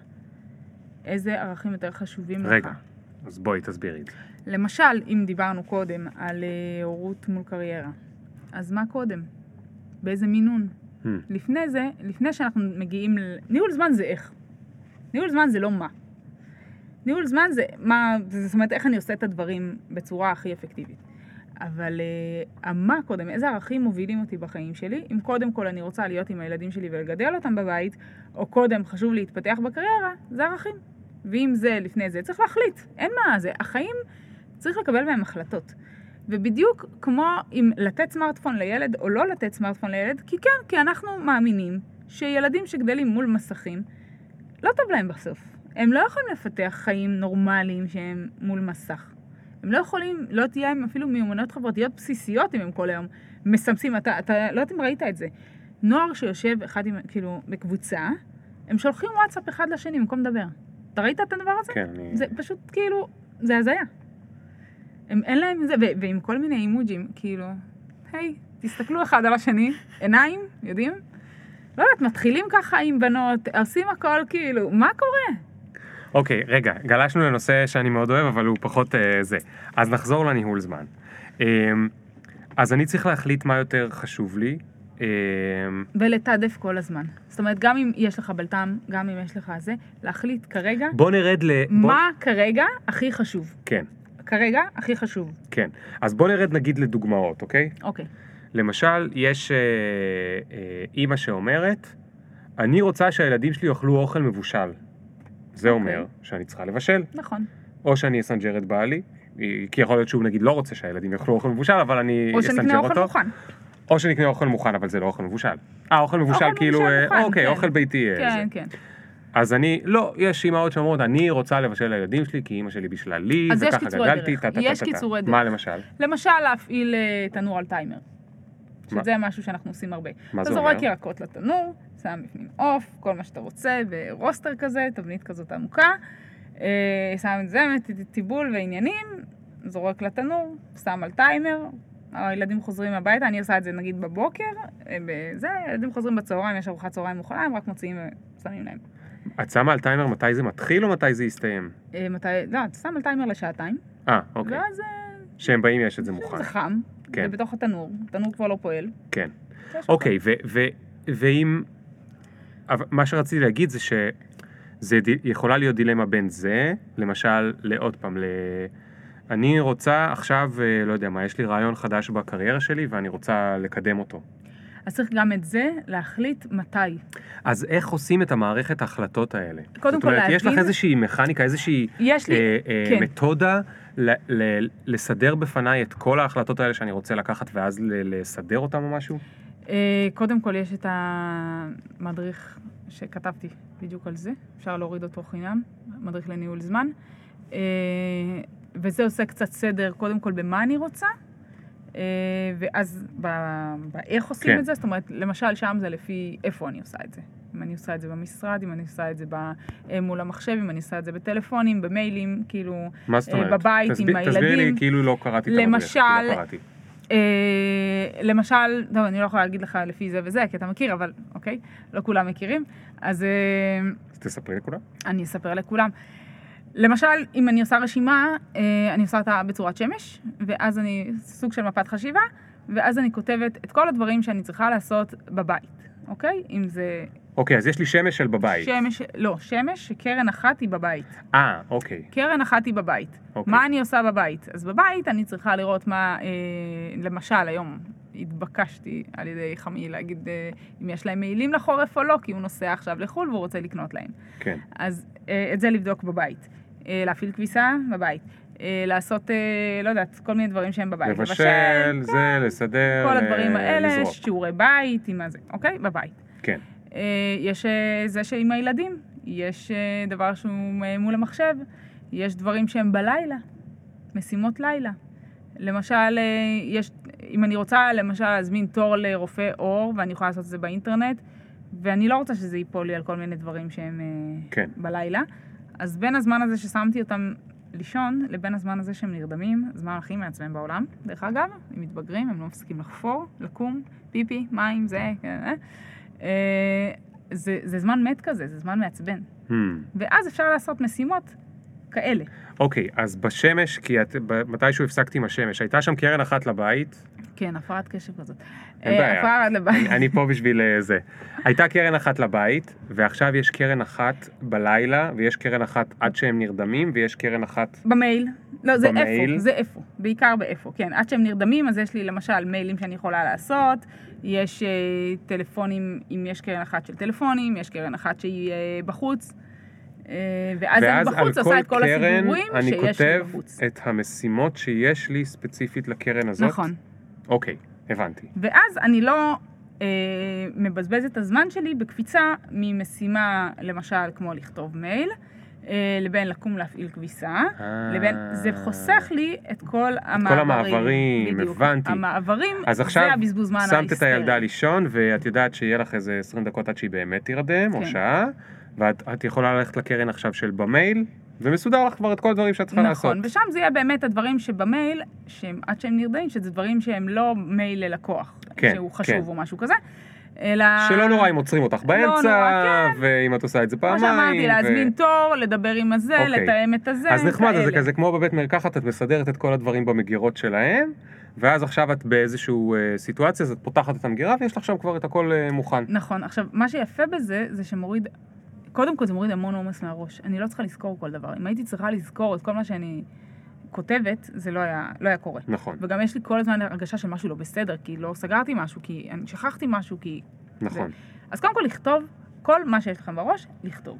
איזה ערכים יותר חשובים לך. רגע, אז בואי תסבירי את זה. למשל, אם דיברנו קודם על אה, הורות מול קריירה, אז מה קודם? באיזה מינון? Hmm. לפני זה, לפני שאנחנו מגיעים ל... ניהול זמן זה איך. ניהול זמן זה לא מה. ניהול זמן זה מה, זאת אומרת, איך אני עושה את הדברים בצורה הכי אפקטיבית. אבל uh, המה קודם, איזה ערכים מובילים אותי בחיים שלי, אם קודם כל אני רוצה להיות עם הילדים שלי ולגדל אותם בבית, או קודם חשוב להתפתח בקריירה, זה ערכים. ואם זה לפני זה, צריך להחליט, אין מה זה. החיים, צריך לקבל בהם החלטות. ובדיוק כמו אם לתת סמארטפון לילד או לא לתת סמארטפון לילד, כי כן, כי אנחנו מאמינים שילדים שגדלים מול מסכים, לא טוב להם בסוף. הם לא יכולים לפתח חיים נורמליים שהם מול מסך. הם לא יכולים, לא תהיה להם אפילו מיומנויות חברתיות בסיסיות אם הם כל היום מסמסים. אתה, אתה לא יודעת אם ראית את זה. נוער שיושב אחד עם, כאילו, בקבוצה, הם שולחים וואטסאפ אחד לשני במקום לדבר. אתה ראית את הדבר הזה? כן, אני... זה פשוט כאילו, זה הזיה. הם, אין להם זה, ו- ועם כל מיני אימוג'ים, כאילו, היי, תסתכלו אחד על השני, עיניים, יודעים? לא יודעת, מתחילים ככה עם בנות, עושים הכל כאילו, מה קורה? אוקיי, רגע, גלשנו לנושא שאני מאוד אוהב, אבל הוא פחות אה, זה. אז נחזור לניהול זמן. אה, אז אני צריך להחליט מה יותר חשוב לי. אה, ולתעדף כל הזמן. זאת אומרת, גם אם יש לך בלת"ם, גם אם יש לך זה, להחליט כרגע בוא נרד ל... בוא... מה כרגע הכי חשוב. כן, כרגע הכי חשוב. כן. אז בוא נרד נגיד לדוגמאות, אוקיי? אוקיי. למשל, יש אה, אה, אימא שאומרת, אני רוצה שהילדים שלי יאכלו אוכל מבושל. זה אוקיי. אומר שאני צריכה לבשל, נכון. או שאני אסנג'ר את בעלי, כי יכול להיות שהוא נגיד לא רוצה שהילדים יאכלו אוכל מבושל, אבל אני או אסנג'ר שנקנה אותו. אוכל מוכן. או שנקנה אוכל מוכן, אבל זה לא אוכל מבושל. אה, אוכל מבושל אוכל כאילו, מבושל אה, מוכן, אוקיי, כן. אוכל ביתי. אה, כן, זה. כן. אז אני, לא, יש אימהות שאומרות, אני רוצה לבשל לילדים שלי, כי אימא שלי בישלה לי, יש וככה קיצורי גדלתי. טה טה יש טה טה. קיצורי מה דרך. למשל? למשל, להפעיל אה, תנור על טיימר. מה? שזה משהו שאנחנו עושים הרבה. מה אתה זה זורק אומר? ירקות לתנור, שם בפנים עוף, כל מה שאתה רוצה, ברוסטר כזה, תבנית כזאת עמוקה, אה, שם את זה, טיבול ועניינים, זורק לתנור, שם על טיימר, הילדים חוזרים הביתה, אני עושה את זה נגיד בבוקר, אה, בזה, הילדים חוזרים בצהריים, יש ארוחת צהריים מוכנה, הם רק מוציאים ושמים להם. את שמה על טיימר מתי זה מתחיל או מתי זה יסתיים? אה, מתי, לא, אתה שם על טיימר לשעתיים, אה, אוקיי. ואז אה, כשהם באים יש את זה מוכן. זה חם, כן. זה בתוך התנור, התנור כבר לא פועל. כן. אוקיי, ואם... אבל מה שרציתי להגיד זה שזה יכולה להיות דילמה בין זה, למשל, לעוד פעם, ל... אני רוצה עכשיו, אה, לא יודע מה, יש לי רעיון חדש בקריירה שלי ואני רוצה לקדם אותו. אז צריך גם את זה להחליט מתי. אז איך עושים את המערכת ההחלטות האלה? קודם זאת כל אומרת, יש לך איזושהי מכניקה, איזושהי יש לי, אה, אה, כן. מתודה ל- ל- לסדר בפניי את כל ההחלטות האלה שאני רוצה לקחת ואז ל- לסדר אותם או משהו? אה, קודם כל יש את המדריך שכתבתי בדיוק על זה, אפשר להוריד אותו חינם, מדריך לניהול זמן. אה, וזה עושה קצת סדר, קודם כל במה אני רוצה, אה, ואז ב- באיך עושים כן. את זה, זאת אומרת, למשל שם זה לפי איפה אני עושה את זה. אם אני עושה את זה במשרד, אם אני עושה את זה ב- מול המחשב, אם אני עושה את זה בטלפונים, במיילים, כאילו, מה זאת אומרת? בבית עם תסביר- תסבירי לי הילדים. כאילו לא קראתי את המדריך, כי למשל, לא למשל, טוב, אני לא יכולה להגיד לך לפי זה וזה, כי אתה מכיר, אבל אוקיי, לא כולם מכירים, אז אה, אז תספרי לכולם. אני אספר לכולם. למשל, אם אני עושה רשימה, אה, אני עושה אותה בצורת שמש, ואז אני, סוג של מפת חשיבה, ואז אני כותבת את כל הדברים שאני צריכה לעשות בבית, אוקיי? אם זה אוקיי, אז יש לי שמש של בבית. שמש, לא, שמש שקרן אחת היא בבית. אה, אוקיי. קרן אחת היא בבית. אוקיי. מה אני עושה בבית? אז בבית אני צריכה לראות מה, אה, למשל היום התבקשתי על ידי חמי להגיד אה, אם יש להם מעילים לחורף או לא, כי הוא נוסע עכשיו לחו"ל והוא רוצה לקנות להם. כן. אז אה, את זה לבדוק בבית. אה, להפעיל כביסה בבית. אה, לעשות, אה, לא יודעת, כל מיני דברים שהם בבית. לבשל, זה, לסדר, כל הדברים אה, האלה, לזרוק. שיעורי בית, עם הזה, אוקיי? בבית. כן. אה, יש אה, זה שעם הילדים, יש אה, דבר שהוא מול המחשב, יש דברים שהם בלילה, משימות לילה. למשל, יש, אם אני רוצה למשל להזמין תור לרופא עור, ואני יכולה לעשות את זה באינטרנט, ואני לא רוצה שזה ייפול לי על כל מיני דברים שהם כן. בלילה, אז בין הזמן הזה ששמתי אותם לישון, לבין הזמן הזה שהם נרדמים, הזמן הכי מעצבן בעולם, דרך אגב, הם מתבגרים, הם לא מפסיקים לחפור, לקום, פיפי, מים, זה, כן, זה, זה זמן מת כזה, זה זמן מעצבן. Hmm. ואז אפשר לעשות משימות כאלה. אוקיי, אז בשמש, כי את, מתישהו הפסקתי עם השמש, הייתה שם קרן אחת לבית, כן, הפרעת קשב כזאת. אין אה, בעיה. הפרעת לבית. אני, אני פה בשביל אה, זה. הייתה קרן אחת לבית, ועכשיו יש קרן אחת בלילה, ויש קרן אחת עד שהם נרדמים, ויש קרן אחת... במייל. לא, זה במייל. איפה, זה איפה. בעיקר באיפה, כן. עד שהם נרדמים, אז יש לי למשל מיילים שאני יכולה לעשות, יש אה, טלפונים, אם יש קרן אחת של טלפונים, יש קרן אחת שהיא אה, בחוץ. אה, ואז, ואז אני בחוץ עושה את כל אני שיש לי כותב בחוץ. את המשימות שיש לי ספציפית לקרן הזאת. נכון. אוקיי, הבנתי. ואז אני לא אה, מבזבז את הזמן שלי בקפיצה ממשימה, למשל, כמו לכתוב מייל, לבין לקום להפעיל כביסה, אה. לבין, זה חוסך לי את כל המעברים. המעברים, בדיוק. הבנתי. המעברים, אז עכשיו זה הבזבוז זמן שמת את ההיסטרי. הילדה לישון, ואת יודעת שיהיה לך איזה 20 דקות עד שהיא באמת תירדם, או כן. שעה, ואת את יכולה ללכת לקרן עכשיו של במייל, ומסודר לך כבר את כל הדברים שאת צריכה לעשות. נכון, ושם זה יהיה באמת הדברים שבמייל, שהם, עד שהם נרדמים, שזה דברים שהם לא מייל ללקוח, כן, שהוא חשוב כן. או משהו כזה. אלא... שלא נורא אם עוצרים אותך באמצע, נורא, כן. ואם את עושה את זה כמו פעמיים. שאמרתי, ו- להזמין תור, לדבר עם הזה, אוקיי. לתאם את הזה, אז נחמד, זה. כזה כמו בבית מרקחת, את מסדרת את כל הדברים במגירות שלהם, ואז עכשיו את באיזושהי אה, סיטואציה, אז את פותחת את המגירה ויש לך שם כבר את הכל אה, מוכן. נכון. עכשיו, מה שיפה בזה, זה שמוריד, קודם כל זה מוריד המון עומס מהראש. אני לא צריכה לזכור כל דבר. אם הייתי צריכה לזכור את כל מה שאני כותבת, זה לא היה, לא היה קורה. נכון, וגם יש לי כל הזמן הרגשה שמשהו לא בסדר, כי לא סגרתי משהו, כי אני שכחתי משהו, כי... נכון. אז קודם כל לכתוב כל מה שיש לכם בראש, לכתוב.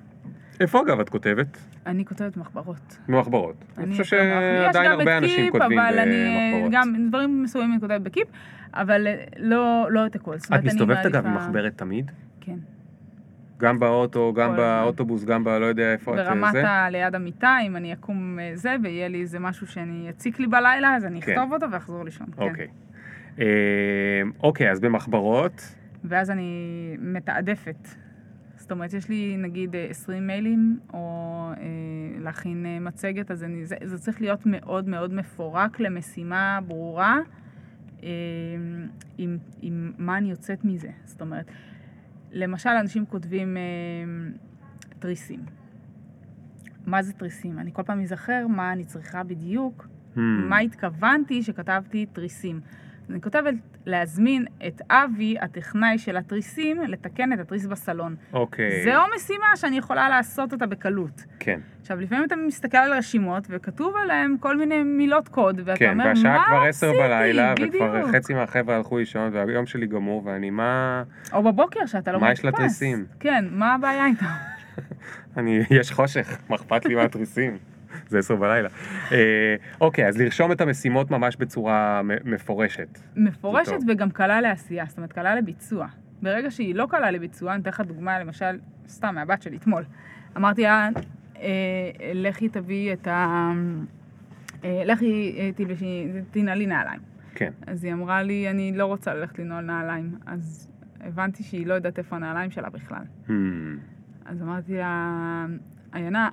איפה אגב את כותבת? אני כותבת מחברות. במחברות. אני חושב מחברות. שעדיין הרבה גם אנשים בקיפ, כותבים אבל אני, במחברות. גם דברים מסוימים אני כותבת בקיפ, אבל אה, לא, לא את הכל. את אני מסתובבת אגב עם מחברת תמיד? כן. גם באוטו, גם. באוטובוס, גם בלא יודע איפה את ברמת זה? ה... ליד המיטה, אם אני אקום אה, זה, ויהיה לי איזה משהו שאני אציק לי בלילה, אז אני כן. אכתוב אותו ואחזור לישון. כן. אוקיי. אה, אוקיי, אז במחברות, ואז אני מתעדפת. זאת אומרת, יש לי נגיד אה, 20 מיילים, או אה, להכין אה, מצגת, אז אני, זה, זה צריך להיות מאוד מאוד מפורק למשימה ברורה, אה, עם, עם מה אני יוצאת מזה. זאת אומרת, למשל, אנשים כותבים אה, תריסים. מה זה תריסים? אני כל פעם אזכר מה אני צריכה בדיוק, hmm, מה התכוונתי שכתבתי תריסים. אני כותבת להזמין את אבי, הטכנאי של התריסים, לתקן את התריס בסלון. אוקיי. זו משימה שאני יכולה לעשות אותה בקלות. כן, עכשיו, לפעמים אתה מסתכל על רשימות, וכתוב עליהם כל מיני מילות קוד, ואתה כן, אומר, מה והשעה עשיתי? כבר עשר בלילה, וכבר בדיוק. חצי מהחבר'ה הלכו לישון, והיום שלי גמור, ואני מה... או בבוקר, שאתה לא מה מאופס. יש לתריסים? כן, מה הבעיה איתו? אני, יש חושך, מה אכפת לי מהתריסים? זה עשר בלילה. אה, אוקיי, אז לרשום את המשימות ממש בצורה מפורשת. מפורשת. וגם קלה לעשייה, זאת אומרת, קלה לביצוע. ברגע שהיא לא קלה לביצוע, אני אתן לך דוגמה, למשל, סתם, מהבת שלי, אתמול. אמרתי לה, אה, לכי תביאי את ה... אה, לכי תלבשי, תנעלי נעליים. כן. אז היא אמרה לי, אני לא רוצה ללכת לנעול נעליים. אז הבנתי שהיא לא יודעת איפה הנעליים שלה בכלל. Hmm, אז אמרתי לה, עיינה,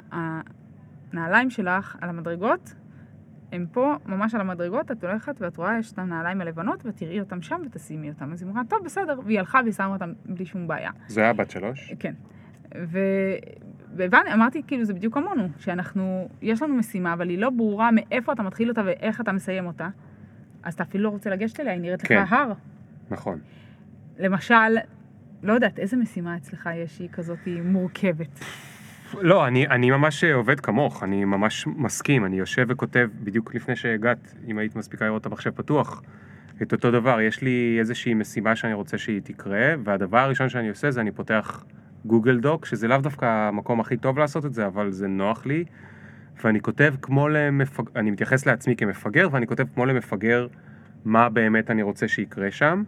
הנעליים שלך על המדרגות, הם פה, ממש על המדרגות, את הולכת ואת רואה, יש את הנעליים הלבנות, ותראי אותם שם ותשימי אותם. אז היא אמרה, טוב, בסדר, והיא הלכה והיא שמה אותם בלי שום בעיה. זה היה בת שלוש? כן. ו... והבנתי, אמרתי, כאילו, זה בדיוק כמונו, שאנחנו, יש לנו משימה, אבל היא לא ברורה מאיפה אתה מתחיל אותה ואיך אתה מסיים אותה, אז אתה אפילו לא רוצה לגשת אליה, היא נראית כן. לך הר. נכון. למשל, לא יודעת, איזה משימה אצלך יש שהיא כזאת מורכבת? לא, אני, אני ממש עובד כמוך, אני ממש מסכים, אני יושב וכותב בדיוק לפני שהגעת, אם היית מספיקה לראות את המחשב פתוח, את אותו דבר, יש לי איזושהי משימה שאני רוצה שהיא תקרה, והדבר הראשון שאני עושה זה אני פותח גוגל דוק, שזה לאו דווקא המקום הכי טוב לעשות את זה, אבל זה נוח לי, ואני כותב כמו למפגר, אני מתייחס לעצמי כמפגר, ואני כותב כמו למפגר מה באמת אני רוצה שיקרה שם,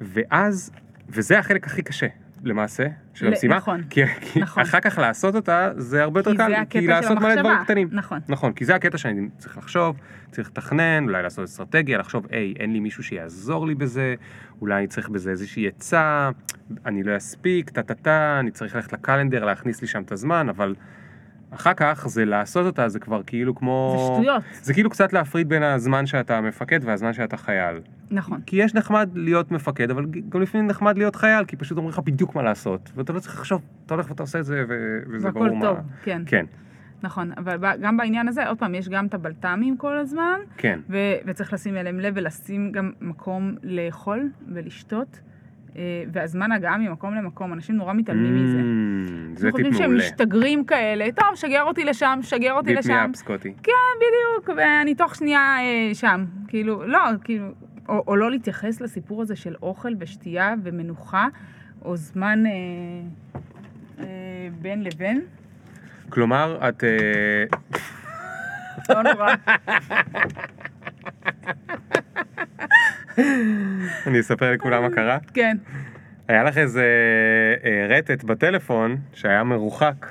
ואז, וזה החלק הכי קשה. למעשה, של המשימה, נכון, כי, כי נכון. אחר כך לעשות אותה זה הרבה יותר קל, כי לעשות מלא. דברים קטנים. נכון. נכון, כי זה הקטע שאני צריך לחשוב, צריך לתכנן, אולי לעשות אסטרטגיה, לחשוב, היי, אין לי מישהו שיעזור לי בזה, אולי אני צריך בזה איזושהי עצה, אני לא אספיק, טה-טה-טה, אני צריך ללכת לקלנדר, להכניס לי שם את הזמן, אבל אחר כך זה לעשות אותה, זה כבר כאילו כמו... זה שטויות. זה כאילו קצת להפריד בין הזמן שאתה מפקד והזמן שאתה חייל. נכון. כי יש נחמד להיות מפקד, אבל גם לפעמים נחמד להיות חייל, כי פשוט אומרים לך בדיוק מה לעשות, ואתה לא צריך לחשוב, אתה הולך ואתה עושה את זה, ו... וזה ברור והכל מה... טוב, כן. כן, נכון, אבל גם בעניין הזה, עוד פעם, יש גם את הבלת"מים כל הזמן, כן. ו- וצריך לשים אליהם לב ולשים גם מקום לאכול ולשתות, והזמן הגעה ממקום למקום, אנשים נורא מתעלמים מזה. Mm, זה אנחנו טיפ חושבים שהם מעולה. משתגרים כאלה, טוב, שגר אותי לשם, שגר אותי דיפ לשם. מי אפ, סקוטי. כן, בדיוק, ואני תוך שנייה אה, שם. כאילו, לא, כאילו, או, או לא להתייחס לסיפור הזה של אוכל ושתייה ומנוחה, או זמן אה, אה, בין לבין. כלומר, את... אה, לא נורא. אני אספר לכולם מה קרה. כן. היה לך איזה אה, רטט בטלפון שהיה מרוחק,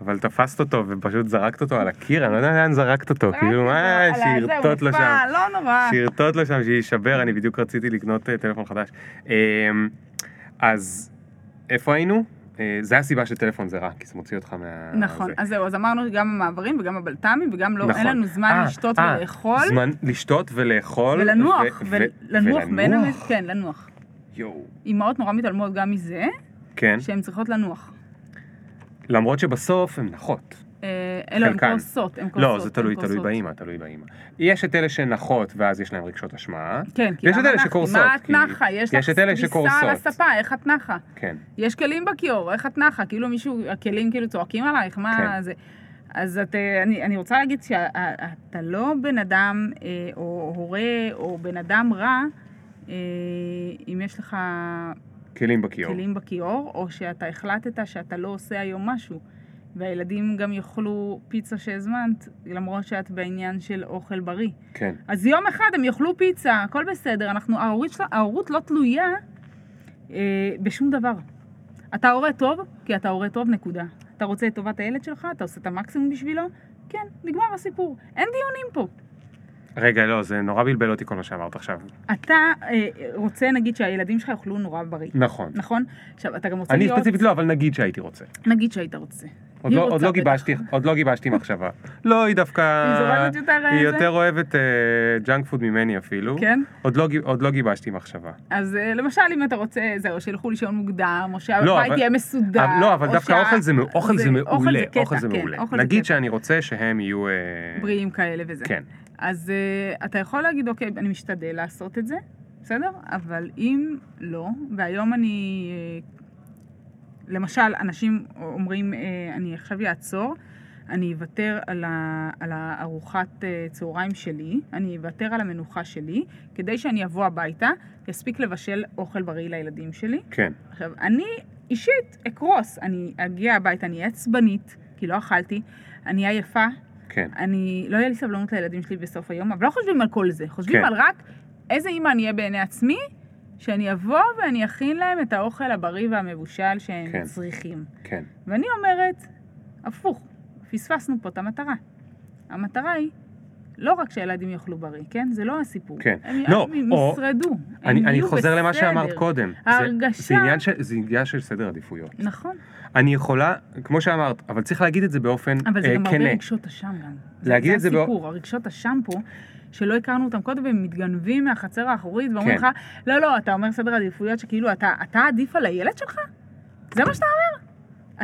אבל תפסת אותו ופשוט זרקת אותו על הקיר, אני לא יודע לאן זרקת אותו, כאילו מה, שירטוט לו שם. לא נורא. שירטוט לו שם שיישבר, אני בדיוק רציתי לקנות אה, טלפון חדש. אה, אז איפה היינו? אה, זה הסיבה שטלפון זה רע, כי זה מוציא אותך מה... נכון, זה. אז זהו, אז אמרנו גם המעברים וגם הבלת"מים וגם לא, אין נכון. לנו זמן אה, לשתות אה, ולאכול זמן לשתות ולאכול. ולנוח, ו- ו- ולנוח. ולנוח. כן, לנוח. יואו. אימהות נורא מתעלמות גם מזה, כן. שהן צריכות לנוח. למרות שבסוף הן נחות. אה, אלו, הן. קורסות, הן קורסות. לא, זה תלוי, תלוי. באימא, תלוי באימא. יש את אלה שנחות ואז יש להם רגשות אשמה. כן, כי ויש את למה אלה? שקורסות, מה את נחה? יש לך את כביסה. על הספה, איך את נחה? כן. יש כלים בכיור, איך את נחה? כאילו מישהו, הכלים כאילו צועקים עלייך, מה כן. זה? אז את, אה, אני, אני רוצה להגיד שאתה לא בן אדם, אה, או הורה, או בן אדם רע, אה, אם יש לך כלים בכיור. כלים בכיור, או שאתה החלטת שאתה לא עושה היום משהו. והילדים גם יאכלו פיצה שהזמנת, למרות שאת בעניין של אוכל בריא. כן. אז יום אחד הם יאכלו פיצה, הכל בסדר. אנחנו, ההורות, ההורות לא תלויה אה, בשום דבר. אתה הורה טוב, כי אתה הורה טוב, נקודה. אתה רוצה את טובת הילד שלך, אתה עושה את המקסימום בשבילו, כן, נגמר הסיפור. אין דיונים פה. רגע, לא, זה נורא בלבל אותי כל מה שאמרת עכשיו. אתה אה, רוצה, נגיד, שהילדים שלך יאכלו נורא בריא. נכון. נכון? עכשיו, אתה גם רוצה אני להיות... ספציפית לא, אבל נגיד שהייתי רוצה. נגיד שהיית רוצה. עוד לא- עוד לא בטח. גיבשתי, עוד לא גיבשתי מחשבה. לא, היא דווקא... היא יותר, אה, היא זה? יותר אוהבת ג'אנק פוד ממני אפילו. כן? עוד לא עוד לא גיבשתי מחשבה. אז אה, למשל, אם אתה רוצה, זהו, שילכו לישון מוקדם, או שהבית יהיה מסודר. לא, אבל דווקא שה- אוכל זה מ- אוכל זה מעולה. קטע, אוכל זה כן, מעולה. אוכל נגיד. שאני רוצה שהם יהיו... אה, בריאים כאלה וזה. כן. אז uh, אתה יכול להגיד, אוקיי, אני משתדל לעשות את זה, בסדר? אבל אם לא, והיום אני... Uh, למשל, אנשים אומרים, uh, אני עכשיו אעצור, אני אוותר על, ה, על הארוחת uh, צהריים שלי, אני אוותר על המנוחה שלי, כדי שאני אבוא הביתה, אספיק לבשל אוכל בריא לילדים שלי. כן. עכשיו, אני אישית אקרוס, אני אגיע הביתה, אני אהיה עצבנית, כי לא אכלתי, אני עייפה, כן. אני, לא יהיה לי סבלנות לילדים שלי בסוף היום, אבל לא חושבים על כל זה, חושבים כן. על רק איזה אימא אני אהיה בעיני עצמי, שאני אבוא ואני אכין להם את האוכל הבריא והמבושל שהם כן. צריכים. כן. ואני אומרת, הפוך, פספסנו פה את המטרה. המטרה היא לא רק שהילדים יאכלו בריא, כן? זה לא הסיפור. כן. הם, לא, הם או- ישרדו, הם אני אני יהיו חוזר למה בסדר. שאמרת קודם. זה- ההרגשה- זה עניין של- זה עניין של סדר עדיפויות. נכון, אני יכולה, כמו שאמרת, אבל צריך להגיד את זה באופן אבל זה אה, גם הרבה כנה. רגשות אשם גם. להגיד את זה זה בא- הסיפור, הרגשות אשם פה, שלא הכרנו אותם קודם, והם מתגנבים מהחצר האחורית, ואומרים כן. לך, לא, לא, אתה אומר סדר עדיפויות שכאילו, אתה, אתה עדיף על הילד שלך? זה מה שאתה אומר?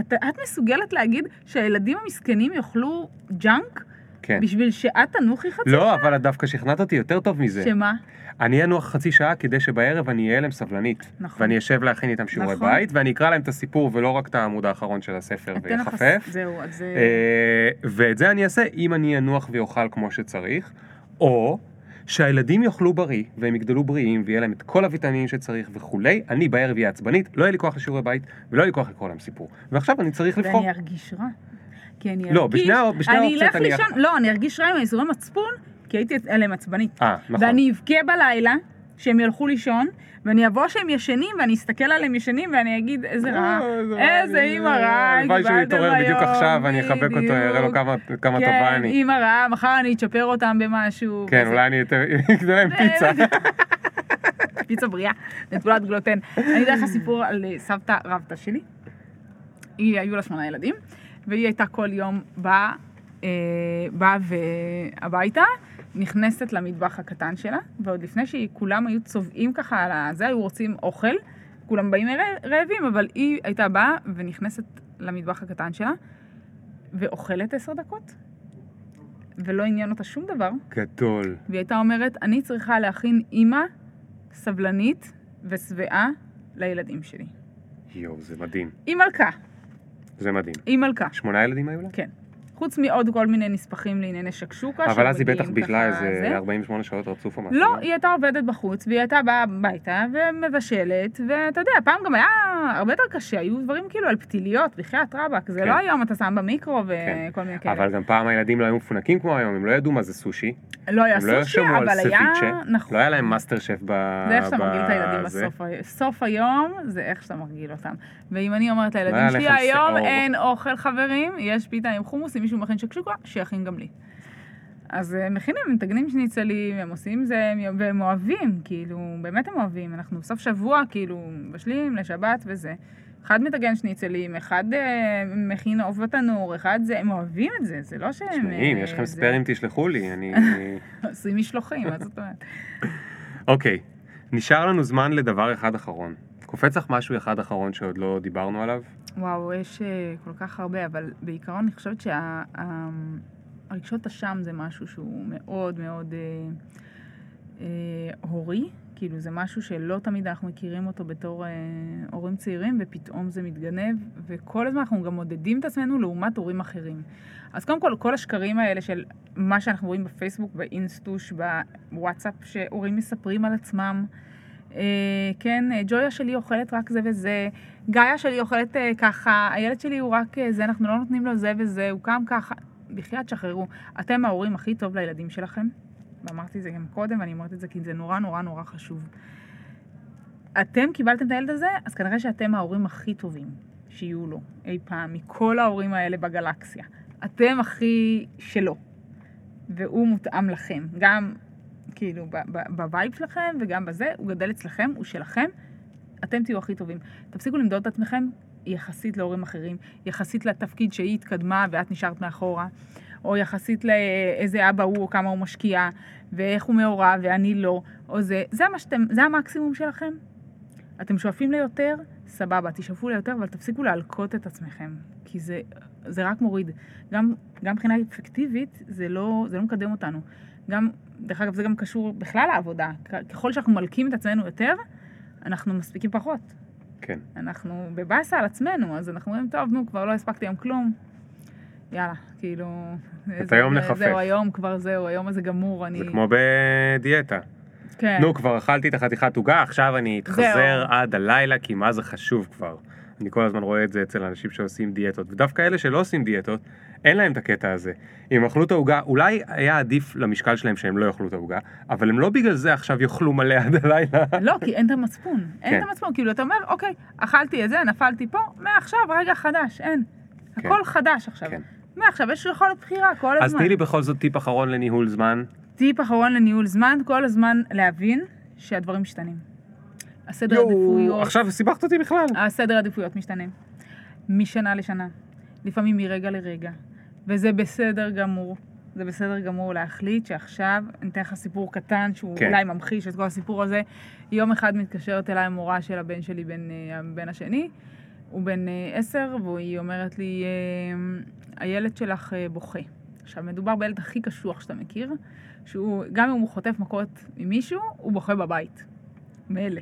את, את מסוגלת להגיד שהילדים המסכנים יאכלו ג'אנק כן. בשביל שאת תנוחי חצי לא, אבל את דווקא שכנעת אותי יותר טוב מזה. שמה? אני אנוח חצי שעה כדי שבערב אני אהיה להם סבלנית. נכון. ואני אשב להכין איתם שיעורי נכון. בית, ואני אקרא להם את הסיפור ולא רק את העמוד האחרון של הספר אתן לך- ויחפף. זהו, אז זה... אה, ואת זה אני אעשה אם אני אנוח ואוכל כמו שצריך, או שהילדים יאכלו בריא, והם יגדלו בריאים, ויהיה להם את כל הוויטמינים שצריך וכולי, אני בערב אהיה עצבנית, לא יהיה לי כוח לשיעורי בית, ולא יהיה לי כוח לקרוא להם סיפור. ועכשיו אני צריך לבחור. ואני ארגיש רע. כי אני לא, ארגיש... בשני הא- בשני אני האופציות אלך אני- לישון, לא, אני ארגיש רע עם האזורי מצפון, כי הייתי עליהם עצבנית. אה, נכון. ואני אבכה בלילה, שהם ילכו לישון, ואני אבוא שהם ישנים, ואני אסתכל עליהם ישנים, ואני אגיד, איזה רע, אה, איזה אימא רעה, הלוואי שהוא יתעורר בדיוק עכשיו, ואני אחבק אותו, אראה לו. כמה טובה כן, אני. אימא רעה, מחר אני אצ'פר אותם במשהו. כן. אולי אני. אקנה להם פיצה. פיצה בריאה, נטולת גלוטן. אני אתן לך סיפור על אה, סבתא רבתא שלי. היא, היו לה שמונה ילדים, והיא הייתה כל יום באה, אה, באה הביתה, נכנסת למטבח הקטן שלה, ועוד לפני שכולם היו צובעים ככה על הזה, היו רוצים אוכל, כולם באים רע- רעבים, אבל היא הייתה באה ונכנסת למטבח הקטן שלה, ואוכלת עשר דקות, ולא עניין אותה שום דבר, גדול. והיא הייתה אומרת, אני צריכה להכין אימא סבלנית ושבעה לילדים שלי. יואו, זה מדהים. היא מלכה, זה מדהים. היא מלכה, שמונה ילדים היו לה? כן. חוץ מעוד כל מיני נספחים לענייני שקשוקה. אבל אז היא בטח בישלה ככה, איזה זה. 48 שעות רצוף או משהו. לא, היא הייתה עובדת בחוץ, והיא הייתה באה הביתה ומבשלת, ואתה יודע, פעם גם היה הרבה יותר קשה, היו דברים כאילו על פתיליות, בחייאת רבאק, זה כן. לא היום אתה שם במיקרו כן. וכל מיני כאלה. אבל גם פעם הילדים לא היו מפונקים כמו היום, הם לא ידעו מה זה סושי. לא היה לא סושי, על אבל היה... נכון. לא היה להם מאסטר שף ב... זה איך שאתה מרגיל את הילדים. בסוף היום. סוף היום זה איך שאתה מרגיל אותם. ואם אני אומרת לא לילדים היה שלי, היום שעור." אין אוכל חברים, יש פיתה עם חומוס, אם מישהו מכין שקשוקה, שיכין גם לי. אז הם מכינים, הם מטגנים שניצלים, הם עושים זה, הם- והם אוהבים, כאילו, באמת הם אוהבים. אנחנו בסוף שבוע, כאילו, מבשלים לשבת וזה. אחד מטגן שניצלים, אחד אה, מכין עוף בתנור, אחד זה, הם אוהבים את זה, זה לא שהם... תשמעי, אם אה, יש לכם זה- ספיירים תשלחו לי, אני... עושים משלוחים, מה זאת אומרת? אוקיי. נשאר לנו זמן לדבר אחד אחרון. קופץ לך משהו אחד אחרון שעוד לא דיברנו עליו? וואו, יש אה, כל כך הרבה, אבל בעיקרון אני חושבת שהרגשות אשם זה משהו שהוא מאוד מאוד אה, אה, הורי. כאילו זה משהו שלא תמיד אנחנו מכירים אותו בתור אה, הורים צעירים, ופתאום זה מתגנב, וכל הזמן אנחנו גם מודדים את עצמנו לעומת הורים אחרים. אז קודם כל, כל השקרים האלה של מה שאנחנו רואים בפייסבוק, באינסטוש, בוואטסאפ, שהורים מספרים על עצמם, כן, אה, ג'ויה שלי אוכלת רק זה וזה, גאיה שלי אוכלת אה, ככה, הילד שלי הוא רק אה, זה, אנחנו לא נותנים לו זה וזה, הוא קם ככה. בחייאת שחררו. אתם ההורים הכי טוב לילדים שלכם, ואמרתי את זה גם קודם, ואני אומרת את זה כי זה נורא נורא נורא חשוב. אתם קיבלתם את הילד הזה, אז כנראה שאתם ההורים הכי טובים שיהיו לו אי פעם, מכל ההורים האלה בגלקסיה. אתם הכי שלו, והוא מותאם לכם. גם כאילו ב vibe שלכם וגם בזה, הוא גדל אצלכם, הוא שלכם, אתם תהיו הכי טובים. תפסיקו למדוד את עצמכם יחסית להורים אחרים, יחסית לתפקיד שהיא התקדמה ואת נשארת מאחורה, או יחסית לאיזה אבא הוא או כמה הוא משקיע, ואיך הוא מעורב ואני לא, או זה, זה, שאתם, זה המקסימום שלכם. אתם שואפים ליותר, סבבה, תשאפו ליותר, אבל תפסיקו להלקות את עצמכם, כי זה, זה רק מוריד. גם מבחינה אפקטיבית, זה לא, זה לא מקדם אותנו. גם, דרך אגב, זה גם קשור בכלל לעבודה. ככל שאנחנו מלקים את עצמנו יותר, אנחנו מספיקים פחות. כן. אנחנו בבאסה על עצמנו, אז אנחנו אומרים, טוב, נו, כבר לא הספקתי היום כלום. יאללה, כאילו... את היום זה- נחפש. זהו, היום כבר זהו, היום הזה גמור, אני... זה כמו בדיאטה. כן. נו, כבר אכלתי את החתיכת עוגה, עכשיו אני אתחזר זהו. עד הלילה, כי מה זה חשוב כבר. אני כל הזמן רואה את זה אצל אנשים שעושים דיאטות, ודווקא אלה שלא עושים דיאטות, אין להם את הקטע הזה. אם אכלו את העוגה, אולי היה עדיף למשקל שלהם שהם לא יאכלו את העוגה, אבל הם לא בגלל זה עכשיו יאכלו מלא עד הלילה. לא, כי אין את המצפון. אין כן. את המצפון. כאילו, אתה אומר, אוקיי, אכלתי את זה, נפלתי פה, מעכשיו, רגע חדש, אין. כן. הכל חדש עכשיו. כן. מעכשיו יש יכולת בחירה כל אז הזמן. תני לי בכל זאת טיפ אחרון לניהול זמן. טיפ אחרון לניהול זמן, כל הזמן להבין שהדברים משתנים. הסדר עדיפויות... עכשיו סיבכת אותי בכלל. הסדר עדיפויות משתנה. משנה לשנה. לפעמים מרגע לרגע. וזה בסדר גמור. זה בסדר גמור להחליט שעכשיו, אני אתן לך סיפור קטן שהוא כן. אולי ממחיש את כל הסיפור הזה. יום אחד מתקשרת אליי המורה של הבן שלי, בן, אה, הבן השני. הוא בן אה, עשר, והיא אומרת לי, אה, הילד שלך בוכה. עכשיו, מדובר בילד הכי קשוח שאתה מכיר, שהוא, גם אם הוא חוטף מכות ממישהו, הוא בוכה בבית. מאלה.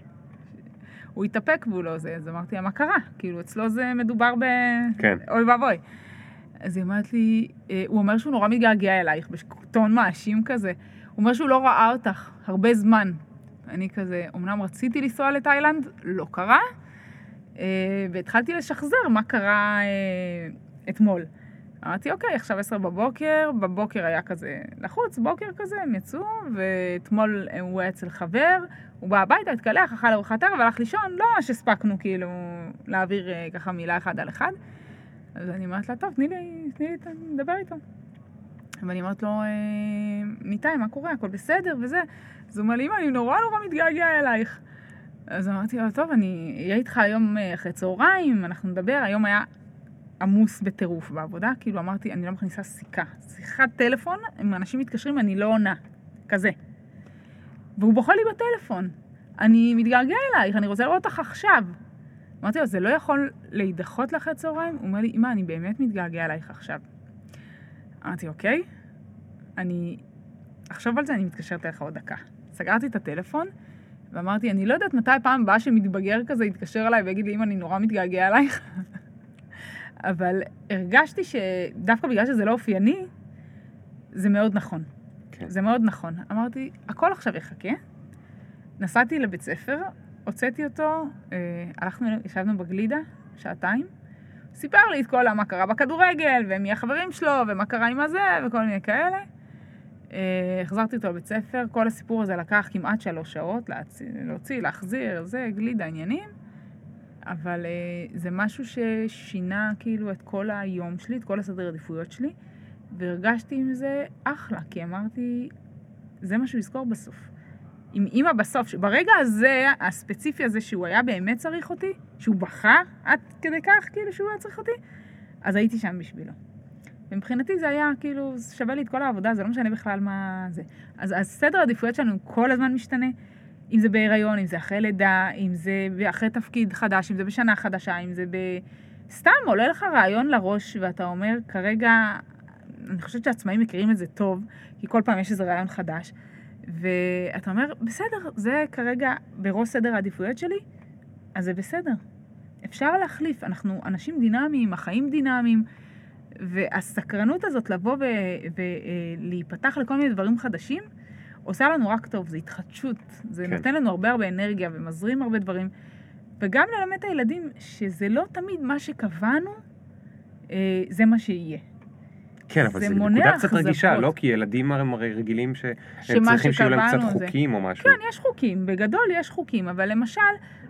הוא התאפק והוא לא זה, אז אמרתי לה, מה קרה? כאילו, אצלו זה מדובר ב... כן. אוי ואבוי. אז היא אומרת לי, אה, הוא אומר שהוא נורא מתגעגע אלייך, בטון מאשים כזה. הוא אומר שהוא לא ראה אותך הרבה זמן. אני כזה, אמנם רציתי לנסוע לתאילנד, לא קרה, אה, והתחלתי לשחזר מה קרה אה, אתמול. אמרתי, אוקיי, עכשיו עשר בבוקר, בבוקר היה כזה לחוץ, בוקר כזה, הם יצאו, ואתמול הוא היה אצל חבר, הוא בא הביתה, התקלח, אכל ארוחת ערב, הלך לישון, לא ממש הספקנו כאילו להעביר אה, ככה מילה אחד על אחד. אז אני אומרת לה, טוב, תני לי, תני לי, לדבר איתו. ואני אומרת לו, אה, ניתאי, מה קורה? הכל בסדר וזה. אז הוא אומר לי, אמא, אני נורא נורא מתגעגע אלייך. אז אמרתי לו, טוב, אני אהיה איתך היום אה, אחרי צהריים, אנחנו נדבר. היום היה עמוס בטירוף בעבודה, כאילו אמרתי, אני לא מכניסה סיכה. שיחת טלפון, אם אנשים מתקשרים, אני לא עונה. כזה. והוא בוכה לי בטלפון. אני מתגעגע אלייך, אני רוצה לראות אותך עכשיו. אמרתי לו, זה לא יכול להידחות לאחרי צהריים? הוא אומר לי, אמא, אני באמת מתגעגע אלייך עכשיו. אמרתי, אוקיי, אני אחשוב על זה, אני מתקשרת אליך עוד דקה. סגרתי את הטלפון, ואמרתי, אני לא יודעת מתי הפעם הבאה שמתבגר כזה יתקשר אליי ויגיד לי, אמא, אני נורא מתגעגע אלייך. אבל הרגשתי שדווקא בגלל שזה לא אופייני, זה מאוד נכון. כן. זה מאוד נכון. אמרתי, הכל עכשיו יחכה. נסעתי לבית ספר, הוצאתי אותו, אה, הלכנו, ישבנו בגלידה, שעתיים. סיפר לי את כל מה קרה בכדורגל, ומי החברים שלו, ומה קרה עם הזה, וכל מיני כאלה. אה, החזרתי אותו לבית ספר, כל הסיפור הזה לקח כמעט שלוש שעות, להוציא, להחזיר, זה, גלידה, עניינים. אבל אה, זה משהו ששינה כאילו את כל היום שלי, את כל הסדר עדיפויות שלי, והרגשתי עם זה אחלה, כי אמרתי, זה מה שהוא יזכור בסוף. עם אימא בסוף, ברגע הזה, הספציפי הזה, שהוא היה באמת צריך אותי, שהוא בכה עד כדי כך, כאילו, שהוא היה צריך אותי, אז הייתי שם בשבילו. ומבחינתי זה היה, כאילו, שווה לי את כל העבודה, זה לא משנה בכלל מה זה. אז הסדר העדיפויות שלנו כל הזמן משתנה. אם זה בהיריון, אם זה אחרי לידה, אם זה אחרי תפקיד חדש, אם זה בשנה חדשה, אם זה ב... סתם עולה לך רעיון לראש ואתה אומר, כרגע, אני חושבת שעצמאים מכירים את זה טוב, כי כל פעם יש איזה רעיון חדש, ואתה אומר, בסדר, זה כרגע בראש סדר העדיפויות שלי, אז זה בסדר. אפשר להחליף, אנחנו אנשים דינמיים, החיים דינמיים, והסקרנות הזאת לבוא ולהיפתח לכל מיני דברים חדשים, עושה לנו רק טוב, זה התחדשות, זה כן. נותן לנו הרבה הרבה אנרגיה ומזרים הרבה דברים. וגם ללמד את הילדים שזה לא תמיד מה שקבענו, אה, זה מה שיהיה. כן, אבל זו נקודה קצת רגישה, לא? כי ילדים הרי רגילים שהם צריכים שיהיו להם קצת חוקים זה... או משהו. כן, יש חוקים, בגדול יש חוקים, אבל למשל,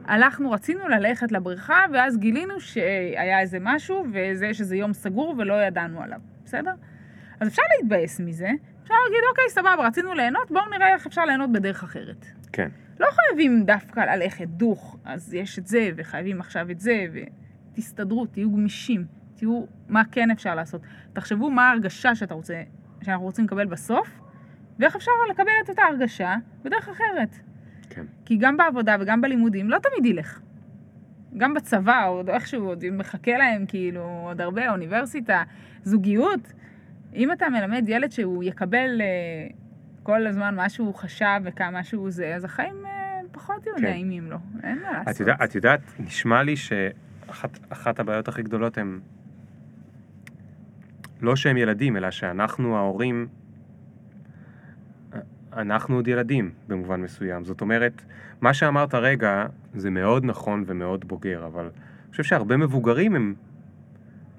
הלכנו, רצינו ללכת לבריכה, ואז גילינו שהיה איזה משהו, וזה שזה יום סגור ולא ידענו עליו, בסדר? אז אפשר להתבאס מזה, אפשר להגיד, אוקיי, סבבה, רצינו ליהנות, בואו נראה איך אפשר ליהנות בדרך אחרת. כן. לא חייבים דווקא ללכת דוך, אז יש את זה, וחייבים עכשיו את זה, ותסתדרו, תהיו גמישים, תהיו מה כן אפשר לעשות. תחשבו מה ההרגשה שאתה רוצה, שאנחנו רוצים לקבל בסוף, ואיך אפשר לקבל את אותה הרגשה בדרך אחרת. כן. כי גם בעבודה וגם בלימודים לא תמיד ילך. גם בצבא, עוד איכשהו, עוד מחכה להם כאילו עוד הרבה, אוניברסיטה, זוגיות. אם אתה מלמד ילד שהוא יקבל uh, כל הזמן מה שהוא חשב וכמה שהוא זה, אז החיים uh, פחות יהיו כן. נעימים לו, אין מה לעשות. את, יודע, את יודעת, נשמע לי שאחת הבעיות הכי גדולות הן לא שהם ילדים, אלא שאנחנו ההורים, אנחנו עוד ילדים במובן מסוים. זאת אומרת, מה שאמרת רגע זה מאוד נכון ומאוד בוגר, אבל אני חושב שהרבה מבוגרים הם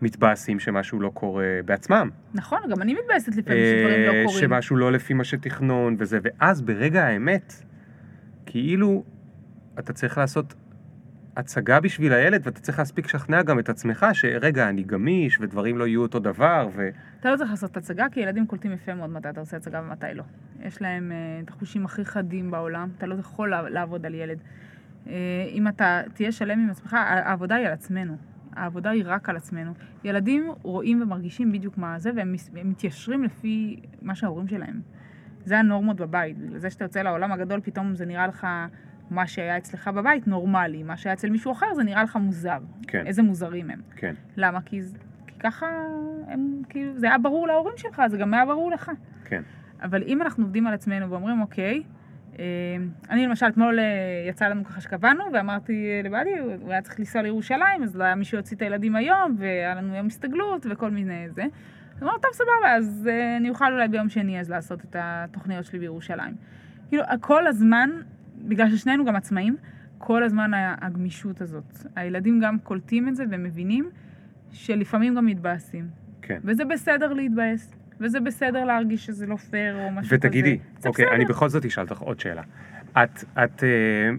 מתבאסים שמשהו לא קורה בעצמם. נכון, גם אני מתבאסת לפעמים שדברים לא אה, קורים. שמשהו לא לפי מה שתכנון וזה, ואז ברגע האמת, כאילו אתה צריך לעשות הצגה בשביל הילד, ואתה צריך להספיק לשכנע גם את עצמך שרגע, אני גמיש, ודברים לא יהיו אותו דבר, ו... אתה לא צריך לעשות הצגה, כי ילדים קולטים יפה מאוד מתי אתה עושה הצגה ומתי לא. יש להם uh, את החושים הכי חדים בעולם, אתה לא יכול לעבוד על ילד. Uh, אם אתה תהיה שלם עם עצמך, העבודה היא על עצמנו. העבודה היא רק על עצמנו. ילדים רואים ומרגישים בדיוק מה זה, והם מתיישרים לפי מה שההורים שלהם. זה הנורמות בבית. זה שאתה יוצא לעולם הגדול, פתאום זה נראה לך מה שהיה אצלך בבית נורמלי, מה שהיה אצל מישהו אחר זה נראה לך מוזר. כן. איזה מוזרים הם. כן. למה? כי, כי ככה הם, כאילו, זה היה ברור להורים שלך, זה גם היה ברור לך. כן. אבל אם אנחנו עובדים על עצמנו ואומרים, אוקיי, אה, אני למשל, אתמול אה, יצא לנו ככה שקבענו, ואמרתי לבעלי, הוא היה צריך לנסוע לירושלים, אז לא היה מישהו יוציא את הילדים היום, והיה לנו יום הסתגלות וכל מיני זה. אמרתי, טוב, סבבה, אז אה, אני אוכל אולי ביום שני אז לעשות את התוכניות שלי בירושלים. כאילו, כל הזמן בגלל ששנינו גם עצמאים, כל הזמן הגמישות הזאת. הילדים גם קולטים את זה ומבינים שלפעמים גם מתבאסים. כן. וזה בסדר להתבאס, וזה בסדר להרגיש שזה לא פייר או משהו ותגידי, כזה. ותגידי, אוקיי, בסדר. אני בכל זאת אשאל אותך עוד שאלה. את, את uh,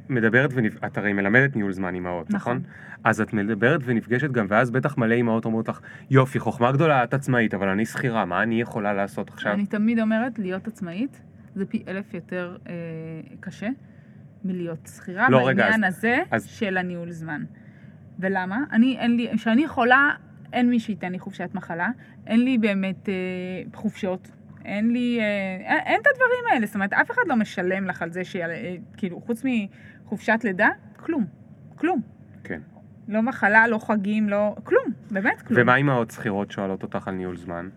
מדברת, ואת הרי מלמדת ניהול זמן אימהות, נכון. נכון? אז את מדברת ונפגשת גם, ואז בטח מלא אימהות אומרות לך, יופי, חוכמה גדולה, את עצמאית, אבל אני שכירה, מה אני יכולה לעשות עכשיו? אני תמיד אומרת, להיות עצמאית זה פי אלף יותר אה, קשה. מלהיות שכירה לא, בעניין רגע, הזה אז... של הניהול זמן. ולמה? אני, אין לי, כשאני יכולה, אין מי שייתן לי חופשת מחלה, אין לי באמת אה, חופשות, אין לי, אה, אין, אין את הדברים האלה, זאת אומרת, אף אחד לא משלם לך על זה, אה, כאילו, חוץ מחופשת לידה, כלום, כלום. כן. לא מחלה, לא חגים, לא, כלום, באמת כלום. ומה העוד שכירות שואלות אותך על ניהול זמן?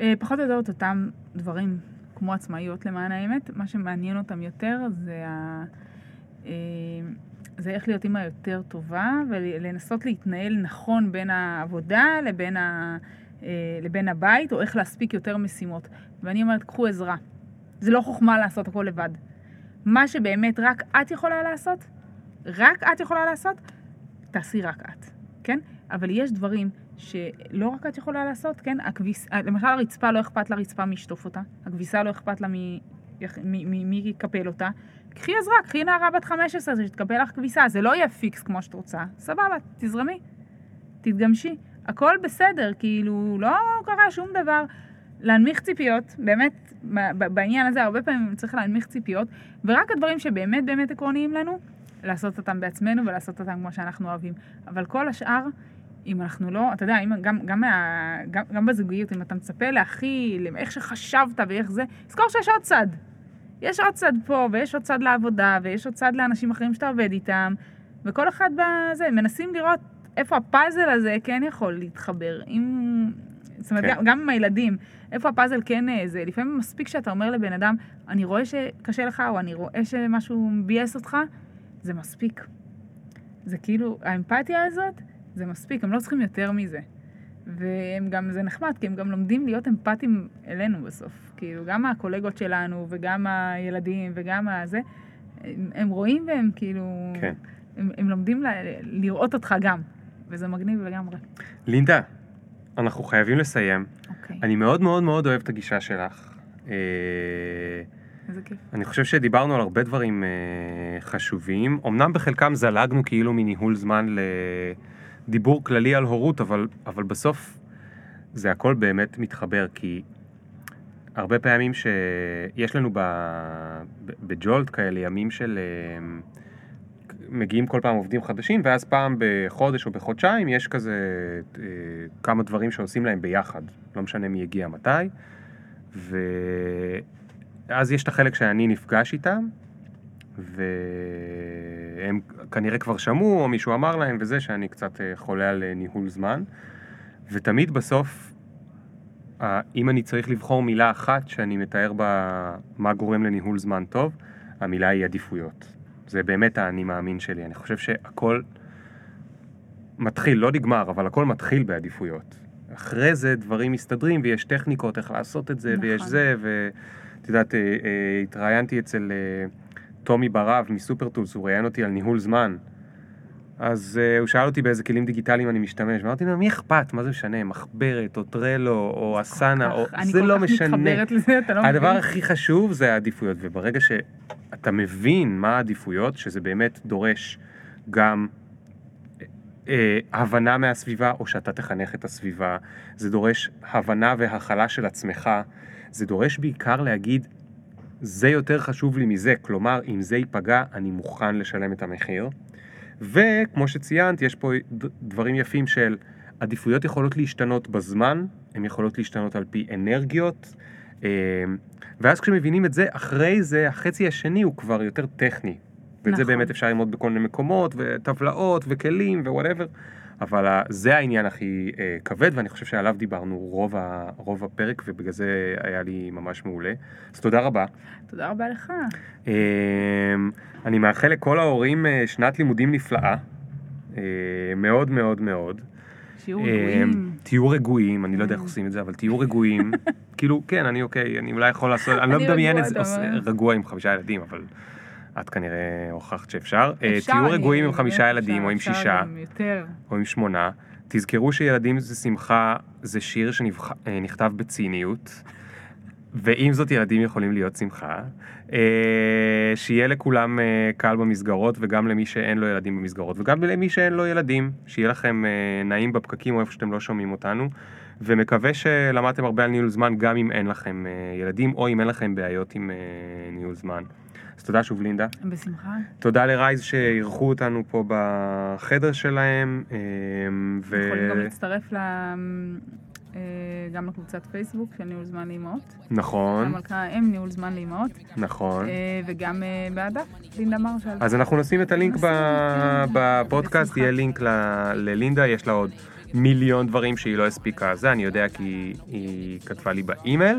אה, פחות או יותר אותם דברים. כמו עצמאיות למען האמת, מה שמעניין אותם יותר זה, ה... אה, זה איך להיות אימא יותר טובה ולנסות להתנהל נכון בין העבודה לבין, ה... אה, לבין הבית, או איך להספיק יותר משימות. ואני אומרת, קחו עזרה. זה לא חוכמה לעשות הכל לבד. מה שבאמת רק את יכולה לעשות, רק את יכולה לעשות, תעשי רק את, כן? אבל יש דברים שלא רק את יכולה לעשות, כן? הכביס, למשל הרצפה, לא אכפת לרצפה מי ישטוף אותה, הכביסה לא אכפת לה מי, מי, מי, מי יקפל אותה. קחי עזרה, קחי נערה בת 15 שתקפל לך כביסה, זה לא יהיה פיקס כמו שאת רוצה, סבבה, תזרמי, תתגמשי, הכל בסדר, כאילו, לא קרה שום דבר. להנמיך ציפיות, באמת, בעניין הזה הרבה פעמים צריך להנמיך ציפיות, ורק הדברים שבאמת באמת עקרוניים לנו, לעשות אותם בעצמנו ולעשות אותם כמו שאנחנו אוהבים. אבל כל השאר, אם אנחנו לא, אתה יודע, אם, גם, גם, מה, גם, גם בזוגיות, אם אתה מצפה להכיל, איך שחשבת ואיך זה, זכור שיש עוד צד. יש עוד צד פה, ויש עוד צד לעבודה, ויש עוד צד לאנשים אחרים שאתה עובד איתם, וכל אחד בזה, מנסים לראות איפה הפאזל הזה כן יכול להתחבר. אם... זאת אומרת, כן. גם, גם עם הילדים, איפה הפאזל כן אה, זה. לפעמים מספיק שאתה אומר לבן אדם, אני רואה שקשה לך, או אני רואה שמשהו מבייס אותך, זה מספיק. זה כאילו, האמפתיה הזאת, זה מספיק, הם לא צריכים יותר מזה. והם גם, זה נחמד, כי הם גם לומדים להיות אמפתיים אלינו בסוף. כאילו, גם הקולגות שלנו, וגם הילדים, וגם הזה, הם, הם רואים והם כאילו... כן. הם, הם לומדים ל, לראות אותך גם, וזה מגניב לגמרי. לינדה, אנחנו חייבים לסיים. אוקיי, אני מאוד מאוד מאוד אוהב את הגישה שלך. אה, איזה כיף. אני חושב שדיברנו על הרבה דברים אה, חשובים. אמנם בחלקם זלגנו כאילו מניהול זמן לדיבור כללי על הורות, אבל, אבל בסוף זה הכל באמת מתחבר, כי הרבה פעמים שיש לנו ב- בג'ולט כאלה ימים של... אה, מגיעים כל פעם עובדים חדשים, ואז פעם בחודש או בחודשיים יש כזה אה, כמה דברים שעושים להם ביחד. לא משנה מי הגיע מתי. ואז יש את החלק שאני נפגש איתם, והם כנראה כבר שמעו, או מישהו אמר להם וזה, שאני קצת אה, חולה על ניהול זמן. ותמיד בסוף, אם אני צריך לבחור מילה אחת שאני מתאר בה מה גורם לניהול זמן טוב, המילה היא עדיפויות. זה באמת האני מאמין שלי. אני חושב שהכל מתחיל, לא נגמר, אבל הכל מתחיל בעדיפויות. אחרי זה דברים מסתדרים ויש טכניקות איך לעשות את זה, נכון. ויש זה, ואת יודעת, אה, אה, התראיינתי אצל אה, טומי ברב מסופרטולס, הוא ראיין אותי על ניהול זמן. אז uh, הוא שאל אותי באיזה כלים דיגיטליים אני משתמש, ואמרתי לו, מי אכפת? מה זה משנה? מחברת, או טרלו, או אסנה, או... אני זה לא כל כך משנה. מתחברת לזה, אתה לא מבין? הדבר הכי חשוב זה העדיפויות, וברגע שאתה מבין מה העדיפויות, שזה באמת דורש גם אה, הבנה מהסביבה, או שאתה תחנך את הסביבה, זה דורש הבנה והכלה של עצמך, זה דורש בעיקר להגיד, זה יותר חשוב לי מזה, כלומר, אם זה ייפגע, אני מוכן לשלם את המחיר. וכמו שציינת, יש פה דברים יפים של עדיפויות יכולות להשתנות בזמן, הן יכולות להשתנות על פי אנרגיות, אה, ואז כשמבינים את זה, אחרי זה, החצי השני הוא כבר יותר טכני. ואת זה נכון. באמת אפשר ללמוד בכל מיני מקומות, וטבלאות, וכלים, ו whatever, אבל זה העניין הכי אה, כבד, ואני חושב שעליו דיברנו רוב, ה, רוב הפרק, ובגלל זה היה לי ממש מעולה. אז תודה רבה. תודה רבה לך. אה, אני מאחל לכל ההורים אה, שנת לימודים נפלאה, אה, מאוד מאוד מאוד. שיעור אה, רגועים. תהיו רגועים, אני לא יודע איך Mm. עושים את זה, אבל תהיו רגועים. כאילו, כן, אני אוקיי, אני אולי יכול לעשות, אני לא מדמיין את זה. רגוע עם חמישה ילדים, אבל את כנראה הוכחת שאפשר. אה, אפשר, תהיו רגועים עם חמישה ילדים, או עם שישה. או עם שמונה. תזכרו שילדים זה שמחה, זה שיר שנכתב בציניות. ועם זאת ילדים יכולים להיות שמחה. אה, שיהיה לכולם אה, קל במסגרות וגם למי שאין לו ילדים במסגרות וגם למי שאין לו ילדים, שיהיה לכם אה, נעים בפקקים או איפה שאתם לא שומעים אותנו. ומקווה שלמדתם הרבה על ניהול זמן גם אם אין לכם אה, ילדים או אם אין לכם בעיות עם אה, ניהול זמן. אז תודה שוב לינדה. בשמחה. תודה לרייז שאירחו אותנו פה בחדר שלהם. אה, ו... יכולים גם להצטרף ל... אה, גם לקבוצת פייסבוק של ניהול זמן לאמהות. נכון, המלכה אם ניהול זמן לאמהות. נכון. אה, וגם אה, באדף, לינדה מרשל. אז אנחנו נשים את הלינק. בפודקאסט. יהיה לינק ל- ללינדה, יש לה עוד מיליון דברים שהיא לא הספיקה זה, אני יודע כי היא כתבה לי באימייל.